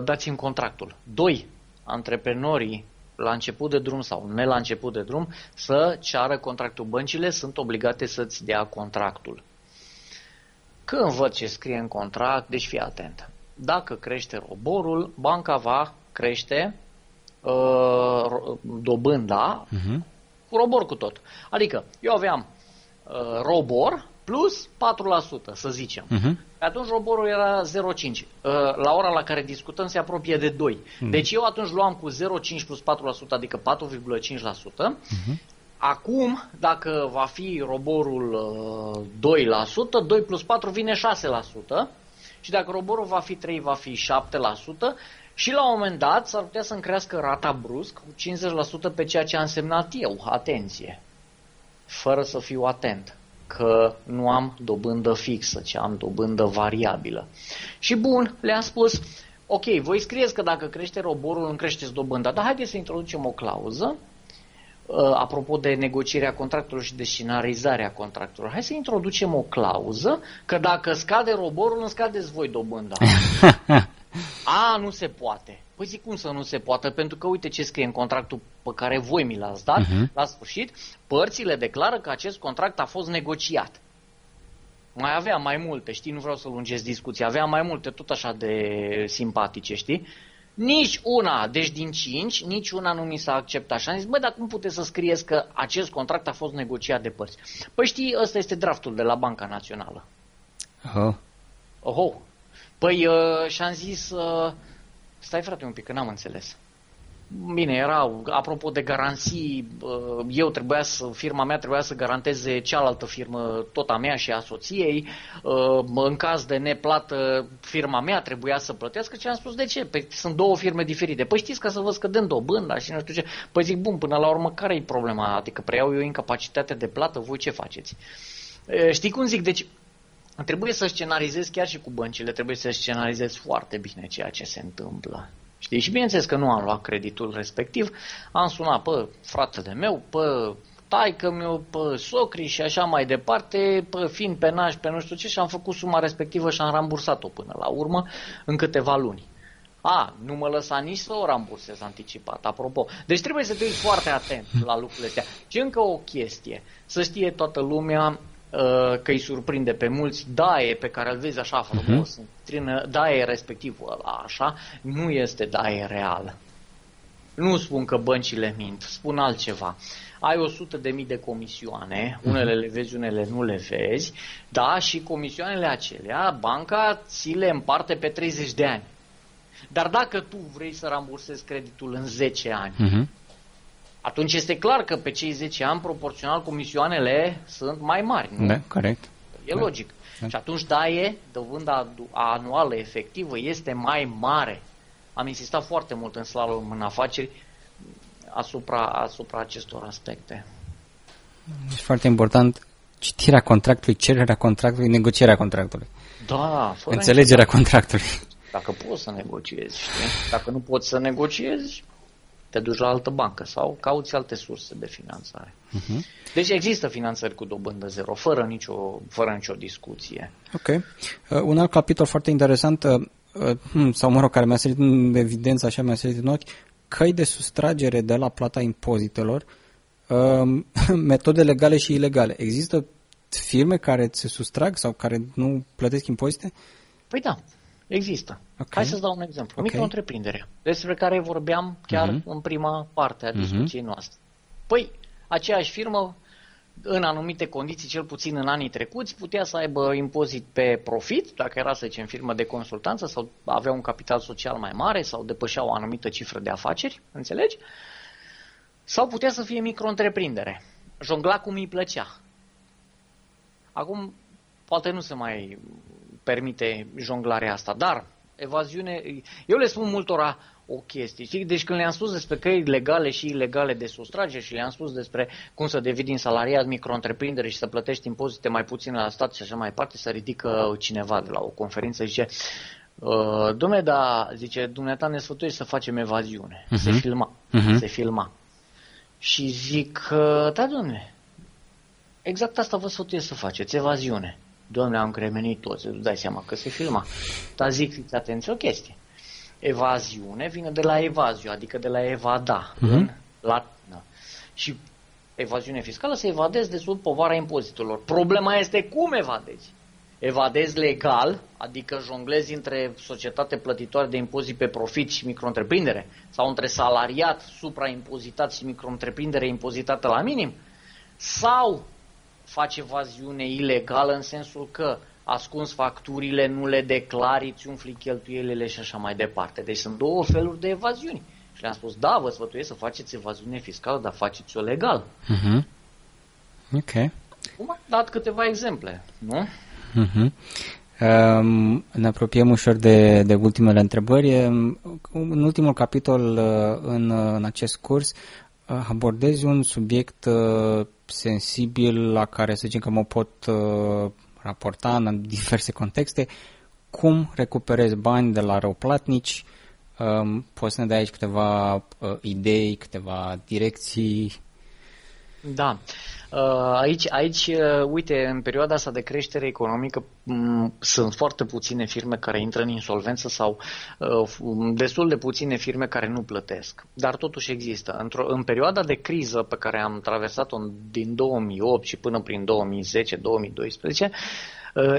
dați-mi contractul. Doi, antreprenorii la început de drum sau ne la început de drum să ceară contractul. Băncile sunt obligate să-ți dea contractul. Când văd ce scrie în contract, deci fii atent. Dacă crește roborul, banca va crește uh, dobânda uh-huh. cu robor cu tot. Adică eu aveam uh, robor plus 4%, să zicem. Uh-huh. Atunci roborul era 0,5. Uh, la ora la care discutăm se apropie de 2. Uh-huh. Deci eu atunci luam cu 0,5 plus 4%, adică 4,5%. Uh-huh. Acum, dacă va fi roborul uh, 2%, 2 plus 4 vine 6%. Și dacă roborul va fi 3, va fi 7%. Și la un moment dat s-ar putea să-mi crească rata brusc cu 50% pe ceea ce a însemnat eu. Atenție! Fără să fiu atent că nu am dobândă fixă, ci am dobândă variabilă. Și bun, le-am spus, ok, voi scrieți că dacă crește roborul, îmi creșteți dobânda, dar haideți să introducem o clauză uh, apropo de negocierea contractelor și de scenarizarea contractelor, hai să introducem o clauză că dacă scade roborul, îmi scadeți voi dobânda. *laughs* A, nu se poate. Păi zic cum să nu se poate, pentru că uite ce scrie în contractul pe care voi mi l-ați dat, uh-huh. la sfârșit, părțile declară că acest contract a fost negociat. Mai avea mai multe, știi, nu vreau să lungesc discuția, avea mai multe, tot așa de simpatice, știi? Nici una, deci din cinci, nici una nu mi s-a acceptat. Și am zis, băi, dar cum puteți să scrieți că acest contract a fost negociat de părți? Păi știi, ăsta este draftul de la Banca Națională. Oho. Oho. Păi uh, și-am zis, uh, stai frate un pic, că n-am înțeles. Bine, era, apropo de garanții, uh, eu trebuia să, firma mea trebuia să garanteze cealaltă firmă, tot a mea și a soției. Uh, în caz de neplată, firma mea trebuia să plătească și am spus, de ce? Păi sunt două firme diferite. Păi știți ca să vă scădem dobânda și nu știu ce. Păi zic, bun, până la urmă, care e problema? Adică preiau eu incapacitatea de plată, voi ce faceți? Uh, știi cum zic? Deci trebuie să scenarizezi chiar și cu băncile, trebuie să scenarizezi foarte bine ceea ce se întâmplă. Știi? Și bineînțeles că nu am luat creditul respectiv, am sunat pe fratele meu, pe taică meu, pe socri și așa mai departe, pe fiind pe naș, pe nu știu ce, și am făcut suma respectivă și am rambursat-o până la urmă în câteva luni. A, nu mă lăsa nici să o rambursez anticipat, apropo. Deci trebuie să fii foarte atent la lucrurile astea. Și încă o chestie, să știe toată lumea, Uh, că îi surprinde pe mulți, daie pe care îl vezi așa frumos, uh-huh. daie respectiv ăla așa, nu este daie real. Nu spun că băncile mint, spun altceva. Ai 100 de mii de comisioane, mhm. unele le vezi, unele nu le vezi, da, și comisioanele acelea, banca ți le împarte pe 30 de ani. Dar dacă tu vrei să rambursezi creditul în 10 ani, uh-huh atunci este clar că pe cei 10 ani, proporțional, comisioanele sunt mai mari. Nu? Da, corect. E da. logic. Da. Și atunci daie, dovânda anuală efectivă este mai mare. Am insistat foarte mult în slalom în afaceri asupra, asupra acestor aspecte. Deci foarte important citirea contractului, cererea contractului, negocierea contractului. Da, fără Înțelegerea contractului. Dacă poți să negociezi, știi? Dacă nu poți să negociezi, te duci la altă bancă sau cauți alte surse de finanțare. Uh-huh. Deci există finanțări cu dobândă zero, fără nicio, fără nicio discuție. Ok. Uh, un alt capitol foarte interesant, uh, uh, sau mă rog, care mi-a sărit în evidență, așa mi-a sărit în ochi, căi de sustragere de la plata impozitelor, uh, *laughs* metode legale și ilegale. Există firme care se sustrag sau care nu plătesc impozite? Păi da. Există. Okay. Hai să-ți dau un exemplu. Okay. Micro-întreprindere, despre care vorbeam chiar uh-huh. în prima parte a mhm. discuției uh-huh. noastre. Păi, aceeași firmă, în anumite condiții, cel puțin în anii trecuți, putea să aibă impozit pe profit, dacă era, să zicem, firmă de consultanță sau avea un capital social mai mare sau depășea o anumită cifră de afaceri, înțelegi? Sau putea să fie micro-întreprindere. Jongla cum îi plăcea. Acum, poate nu se mai permite jonglarea asta, dar evaziune, eu le spun multora o chestie. Știi? Deci când le-am spus despre căi legale și ilegale de sustrage și le-am spus despre cum să devii din salariat micro-întreprindere și să plătești impozite mai puțin la stat și așa mai departe, să ridică cineva de la o conferință și zice Uh, domne, da, zice, dumneata ne sfătuiești să facem evaziune. Uh-huh. Se filma. Uh-huh. Se filma. Și zic, uh, da, domne, exact asta vă sfătuiesc să faceți, evaziune. Domne, am cremenit toți, îți dai seama că se filma. Dar zic, fiți atenți o chestie. Evaziune vine de la evaziu, adică de la evada, uh-huh. în latină. Și evaziune fiscală se evadezi de sub povara impozitelor. Problema este cum evadezi evadezi legal, adică jonglezi între societate plătitoare de impozit pe profit și micro-întreprindere, sau între salariat supraimpozitat și micro-întreprindere impozitată la minim, sau faci evaziune ilegală în sensul că ascunzi facturile, nu le declari, îți umfli cheltuielile și așa mai departe. Deci sunt două feluri de evaziuni. Și le-am spus, da, vă sfătuiesc să faceți evaziune fiscală, dar faceți-o legal. Uh-huh. Ok. Cum am dat câteva exemple, nu? Uh-huh. Um, ne apropiem ușor de, de ultimele întrebări. În ultimul capitol uh, în, în acest curs uh, abordezi un subiect uh, sensibil la care să zicem că mă pot raporta în diverse contexte. Cum recuperezi bani de la răuplatnici? Um, poți să ne dai aici câteva idei, câteva direcții? Da. Uh, aici, aici, uh, uite, în perioada asta de creștere economică sunt foarte puține firme care intră în insolvență sau uh, destul de puține firme care nu plătesc. Dar totuși există. Într-o, în perioada de criză pe care am traversat-o din 2008 și până prin 2010-2012,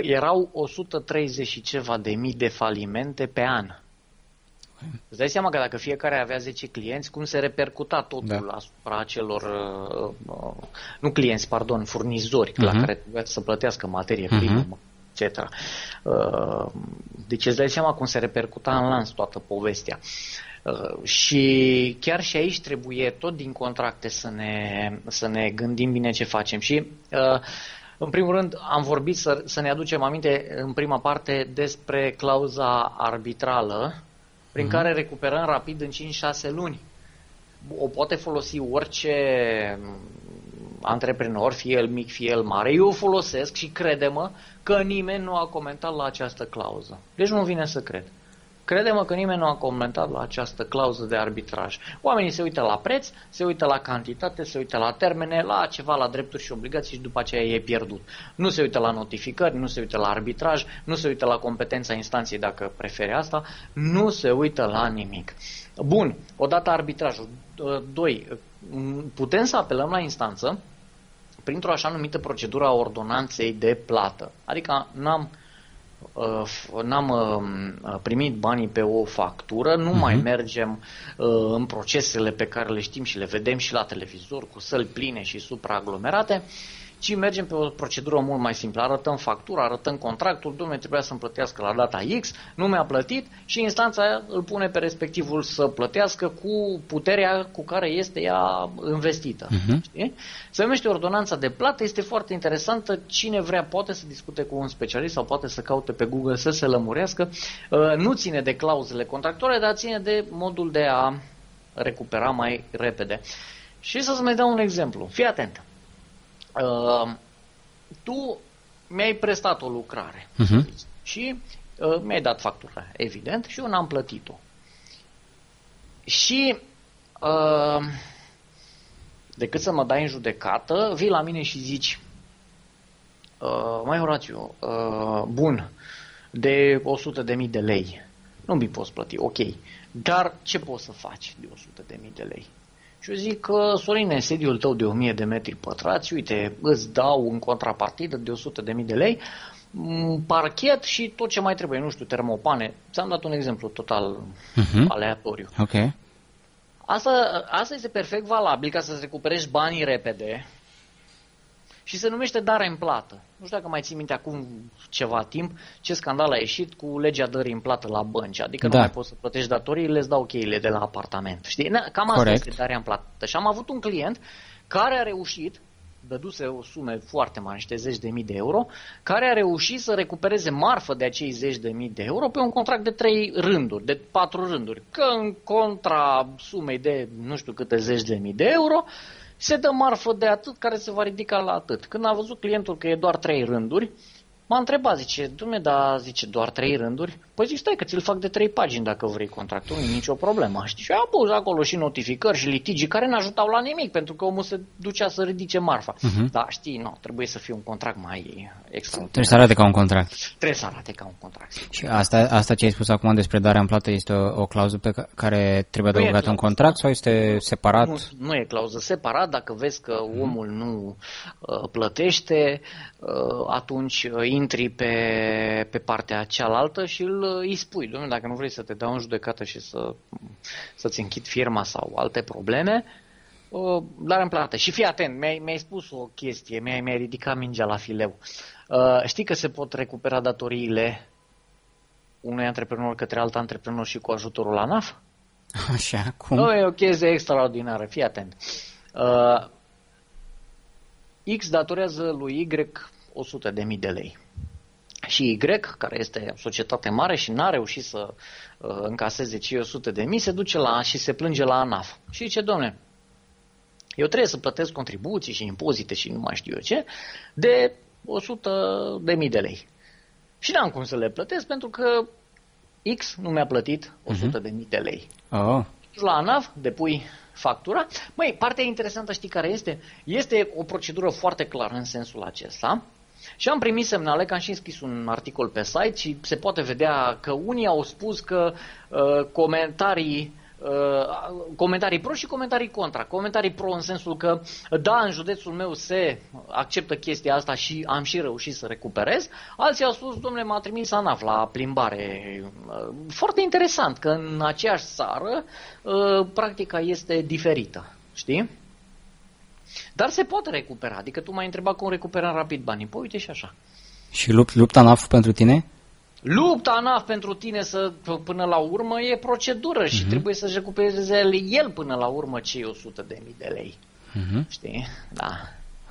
erau 130 și ceva de mii de falimente pe an. Îți dai seama că dacă fiecare avea 10 clienți, cum se repercuta totul da. asupra acelor, uh, uh, nu clienți, pardon, furnizori, uh-huh. la mhm. care trebuia să plătească materie mhm. primă, uh-huh. etc. Uh, deci îți dai seama cum se repercuta în lans toată povestea. Uh, și chiar și aici trebuie tot din contracte să ne, să ne gândim bine ce facem. Și uh, în primul rând, am vorbit să, să ne aducem aminte în prima parte despre clauza arbitrală prin mm-hmm. care recuperăm rapid în 5-6 luni. O poate folosi orice antreprenor, fie el mic, fie el mare. Eu o folosesc și crede-mă că nimeni nu a comentat la această clauză. Deci nu vine să cred. Crede-mă că nimeni nu a comentat la această clauză de arbitraj. Oamenii se uită la preț, se uită la cantitate, se uită la termene, la ceva, la drepturi și obligații și după aceea e pierdut. Nu se uită la notificări, nu se uită la arbitraj, nu se uită la competența instanței dacă prefere asta, nu se uită la nimic. Bun, odată arbitrajul. Doi, putem să apelăm la instanță printr-o așa numită procedură a ordonanței de plată. Adică n-am Uh, n-am uh, primit banii pe o factură, nu uh-huh. mai mergem uh, în procesele pe care le știm și le vedem și la televizor cu săli pline și supraaglomerate, ci mergem pe o procedură mult mai simplă. Arătăm factura, arătăm contractul, domnule trebuia să-mi plătească la data X, nu mi-a plătit și instanța îl pune pe respectivul să plătească cu puterea cu care este ea investită. Uh-huh. Știi? Se numește ordonanța de plată, este foarte interesantă. Cine vrea poate să discute cu un specialist sau poate să caute pe Google să se lămurească. Uh, nu ține de clauzele contractuale, dar ține de modul de a recupera mai repede. Și să-ți mai dau un exemplu. Fii atent. Uh, tu mi-ai prestat o lucrare uh-huh. și uh, mi-ai dat factura, evident, și eu n-am plătit-o. Și uh, decât să mă dai în judecată, vii la mine și zici, uh, mai Horațiu, uh, bun, de 100 de mii de lei, nu mi poți plăti, ok, dar ce poți să faci de 100 de mii de lei? Și eu zic că, Sorine, sediul tău de 1000 de metri pătrați, uite, îți dau în contrapartidă de 100 de mii de lei, parchet și tot ce mai trebuie, nu știu, termopane. Ți-am dat un exemplu total uh-huh. aleatoriu. Ok. Asta, asta este perfect valabil ca să-ți recuperești banii repede și se numește dare în plată. Nu știu dacă mai ții minte acum ceva timp ce scandal a ieșit cu legea dării în plată la bănci. Adică da. nu mai poți să plătești datorii, le dau cheile de la apartament. Știi? Cam asta Correct. este darea în plată. Și am avut un client care a reușit dăduse o sume foarte mari, niște zeci de mii de euro, care a reușit să recupereze marfă de acei zeci de mii de euro pe un contract de trei rânduri, de patru rânduri. Că în contra sumei de nu știu câte zeci de mii de euro, se dă marfă de atât care se va ridica la atât. Când a văzut clientul că e doar trei rânduri, M-a întrebat, zice, dumne, da, zice, doar trei rânduri? Păi zic, stai că ți-l fac de trei pagini dacă vrei contractul, nu nicio problemă. Știi? Și a pus acolo și notificări și litigii care n-ajutau la nimic, pentru că omul se ducea să ridice marfa. Uh-huh. Da, știi, nu, trebuie să fie un contract mai extraordinar. Trebuie să arate ca un contract. Trebuie să arate ca un contract. Și asta, asta ce ai spus acum despre darea în plată este o, o clauză pe care trebuie adăugată un contract sau este separat? Nu, nu e clauză separat, dacă vezi că uh-huh. omul nu uh, plătește, uh, atunci uh, intri pe, pe partea cealaltă și îl, îi spui, domnule, dacă nu vrei să te dau în judecată și să, să-ți închid firma sau alte probleme, uh, dar în plată. Și fii atent, mi-ai, mi-ai spus o chestie, mi-ai, mi-ai ridicat mingea la fileu. Uh, știi că se pot recupera datoriile unui antreprenor către alt antreprenor și cu ajutorul ANAF? Așa, cum? Nu, e o chestie extraordinară, fii atent. Uh, X datorează lui Y 100 de mii de lei. Și Y, care este o societate mare și n-a reușit să uh, încaseze cei 100 de mii, se duce la și se plânge la ANAF. Și zice, domne, eu trebuie să plătesc contribuții și impozite și nu mai știu eu ce, de 100 de mii de lei. Și n-am cum să le plătesc pentru că X nu mi-a plătit 100 uh-huh. de mii de lei. Oh. La ANAF depui factura. Măi, partea interesantă știi care este? Este o procedură foarte clară în sensul acesta și am primit semnale, că am și scris un articol pe site și se poate vedea că unii au spus că uh, comentarii uh, comentarii pro și comentarii contra. Comentarii pro în sensul că da, în județul meu se acceptă chestia asta și am și reușit să recuperez. Alții au spus, domnule, m-a trimis ANAF la plimbare. Uh, foarte interesant că în aceeași țară uh, practica este diferită. Știi? Dar se poate recupera. Adică tu m-ai întrebat cum recuperăm rapid banii. Păi uite și așa. Și lupt, lupta NAF pentru tine? Lupta NAF pentru tine să, până la urmă e procedură și uh-huh. trebuie să-și recupereze el până la urmă cei 100 de mii de lei. Uh-huh. Știi? Da.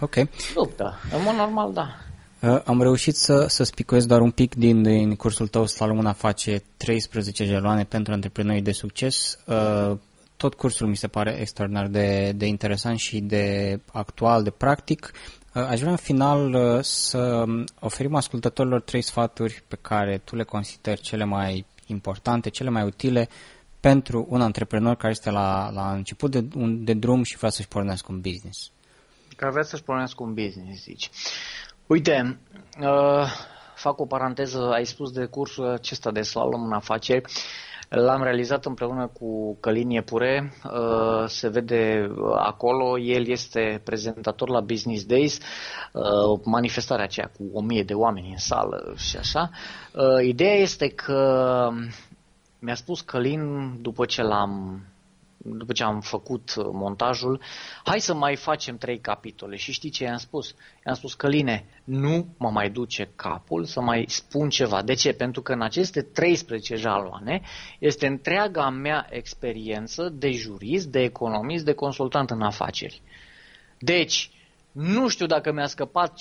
Ok. Luptă. În mod normal, da. Uh, am reușit să, să spicuiesc doar un pic din, din cursul tău Slalom face 13 jaloane pentru antreprenori de succes. Uh, tot cursul mi se pare extraordinar de, de interesant și de actual, de practic. Uh, aș vrea în final uh, să oferim ascultătorilor trei sfaturi pe care tu le consideri cele mai importante, cele mai utile pentru un antreprenor care este la, la început de, un, de drum și vrea să-și pornească un business. Care vrea să-și pornească un business, zici. Uite, uh, fac o paranteză, ai spus de cursul acesta de slalom în afaceri. Uh, L-am realizat împreună cu Călin Iepure, uh, se vede acolo, el este prezentator la Business Days, uh, manifestarea aceea cu o mie de oameni în sală și așa. Uh, ideea este că mi-a spus Călin, după ce l-am după ce am făcut uh, montajul, hai să mai facem trei capitole. Și știi ce i-am spus? I-am spus, Căline, nu mă mai duce capul să mai spun ceva. De ce? Pentru că în aceste 13 jaloane este întreaga mea experiență de jurist, de economist, de consultant în afaceri. Deci, nu știu dacă mi-a scăpat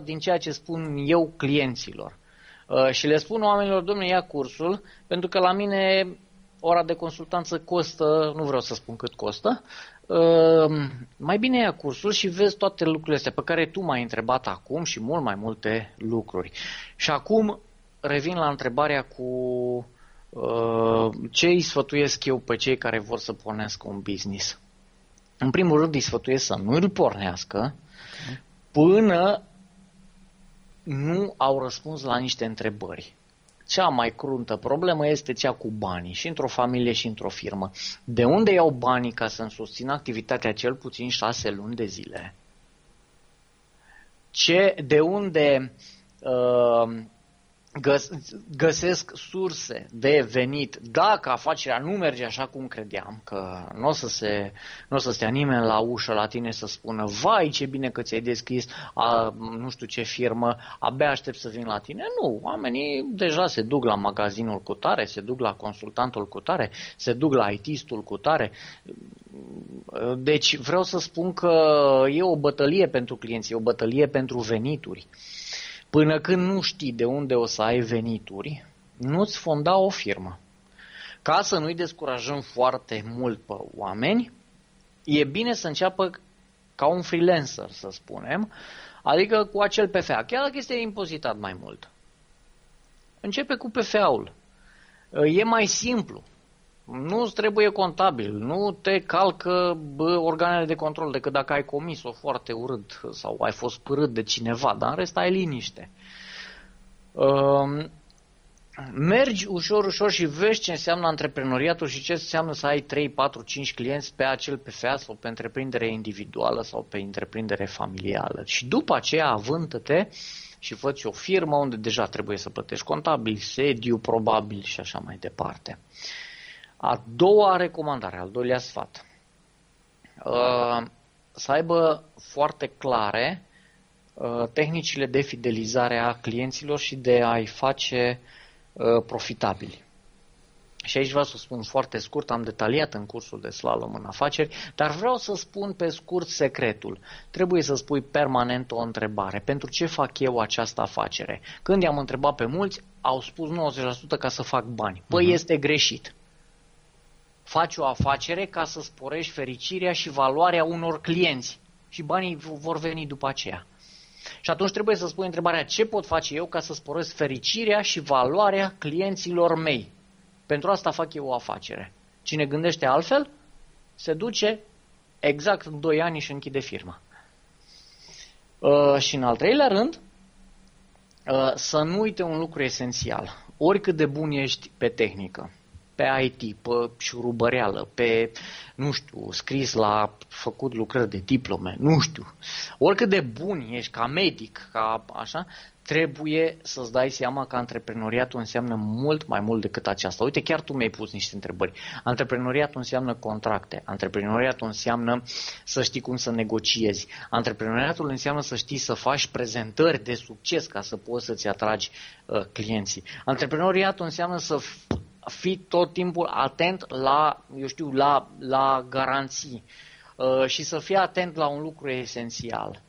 5% din ceea ce spun eu clienților. Uh, și le spun oamenilor, domnule, ia cursul, pentru că la mine ora de consultanță costă, nu vreau să spun cât costă, uh, mai bine ia cursul și vezi toate lucrurile astea pe care tu m-ai întrebat acum și mult mai multe lucruri. Și acum revin la întrebarea cu uh, ce îi sfătuiesc eu pe cei care vor să pornească un business. În primul rând îi sfătuiesc să nu îl pornească până nu au răspuns la niște întrebări. Cea mai cruntă problemă este cea cu banii și într-o familie și într-o firmă. De unde iau banii ca să-mi susțin activitatea cel puțin șase luni de zile? Ce, de unde uh, găsesc surse de venit. Dacă afacerea nu merge așa cum credeam, că nu o să, se, nu o să stea nimeni la ușă la tine să spună vai ce bine că ți-ai deschis a, nu știu ce firmă, abia aștept să vin la tine. Nu, oamenii deja se duc la magazinul cu tare, se duc la consultantul cu tare, se duc la IT-istul cu tare. Deci vreau să spun că e o bătălie pentru clienți, e o bătălie pentru venituri. Până când nu știi de unde o să ai venituri, nu-ți fonda o firmă. Ca să nu-i descurajăm foarte mult pe oameni, e bine să înceapă ca un freelancer, să spunem, adică cu acel PFA, chiar dacă este impozitat mai mult. Începe cu PFA-ul. E mai simplu. Nu îți trebuie contabil, nu te calcă bă, organele de control decât dacă ai comis-o foarte urât sau ai fost părât de cineva, dar în rest ai liniște. Um, mergi ușor, ușor și vezi ce înseamnă antreprenoriatul și ce înseamnă să ai 3, 4, 5 clienți pe acel PFA sau pe întreprindere individuală sau pe întreprindere familială. Și după aceea, avântă-te și fă o firmă unde deja trebuie să plătești contabil, sediu probabil și așa mai departe. A doua recomandare, al doilea sfat, uh, să aibă foarte clare uh, tehnicile de fidelizare a clienților și de a-i face uh, profitabili. Și aici vreau să spun foarte scurt, am detaliat în cursul de slalom în afaceri, dar vreau să spun pe scurt secretul. Trebuie să spui permanent o întrebare. Pentru ce fac eu această afacere? Când i-am întrebat pe mulți, au spus 90% ca să fac bani. Păi uh-huh. este greșit faci o afacere ca să sporești fericirea și valoarea unor clienți și banii vor veni după aceea. Și atunci trebuie să spui întrebarea ce pot face eu ca să sporesc fericirea și valoarea clienților mei. Pentru asta fac eu o afacere. Cine gândește altfel, se duce exact în 2 ani și închide firma. Uh, și în al treilea rând, uh, să nu uite un lucru esențial. Oricât de bun ești pe tehnică, pe IT, pe șurubăreală, pe, nu știu, scris la făcut lucrări de diplome, nu știu. Oricât de bun ești ca medic, ca așa, trebuie să-ți dai seama că antreprenoriatul înseamnă mult mai mult decât aceasta. Uite, chiar tu mi-ai pus niște întrebări. Antreprenoriatul înseamnă contracte. Antreprenoriatul înseamnă să știi cum să negociezi. Antreprenoriatul înseamnă să știi să faci prezentări de succes ca să poți să-ți atragi uh, clienții. Antreprenoriatul înseamnă să fi tot timpul atent la, eu știu, la, la garanții uh, și să fii atent la un lucru esențial.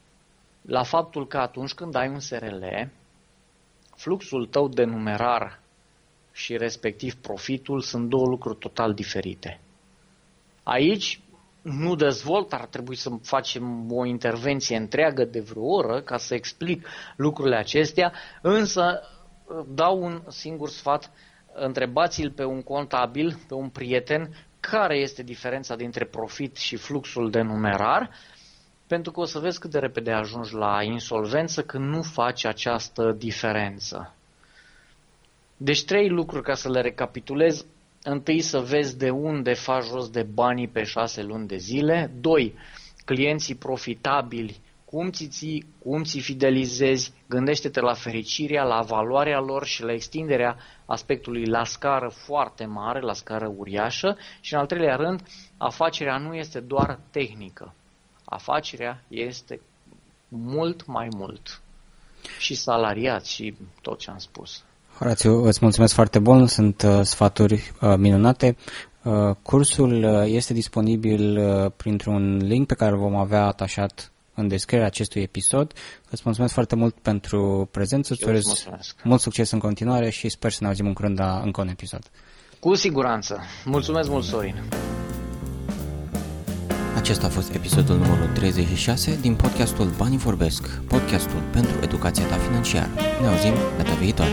La faptul că atunci când ai un SRL, fluxul tău de numerar și respectiv profitul sunt două lucruri total diferite. Aici nu dezvolt, ar trebui să facem o intervenție întreagă de vreo oră ca să explic lucrurile acestea, însă uh, dau un singur sfat întrebați-l pe un contabil, pe un prieten, care este diferența dintre profit și fluxul de numerar, pentru că o să vezi cât de repede ajungi la insolvență când nu faci această diferență. Deci trei lucruri ca să le recapitulez. Întâi să vezi de unde faci rost de banii pe șase luni de zile. Doi, clienții profitabili cum ți ții, cum ți fidelizezi, gândește-te la fericirea, la valoarea lor și la extinderea aspectului la scară foarte mare, la scară uriașă și în al treilea rând, afacerea nu este doar tehnică. Afacerea este mult mai mult și salariat și tot ce am spus. Horațiu, îți mulțumesc foarte mult, sunt uh, sfaturi uh, minunate. Uh, cursul uh, este disponibil uh, printr-un link pe care îl vom avea atașat în descrierea acestui episod. Îți mulțumesc foarte mult pentru prezență, îți doresc mult succes în continuare și sper să ne auzim în curând la încă un episod. Cu siguranță. Mulțumesc mult, Sorin. Acesta a fost episodul numărul 36 din podcastul Banii Vorbesc, podcastul pentru educația ta financiară. Ne auzim data viitoare.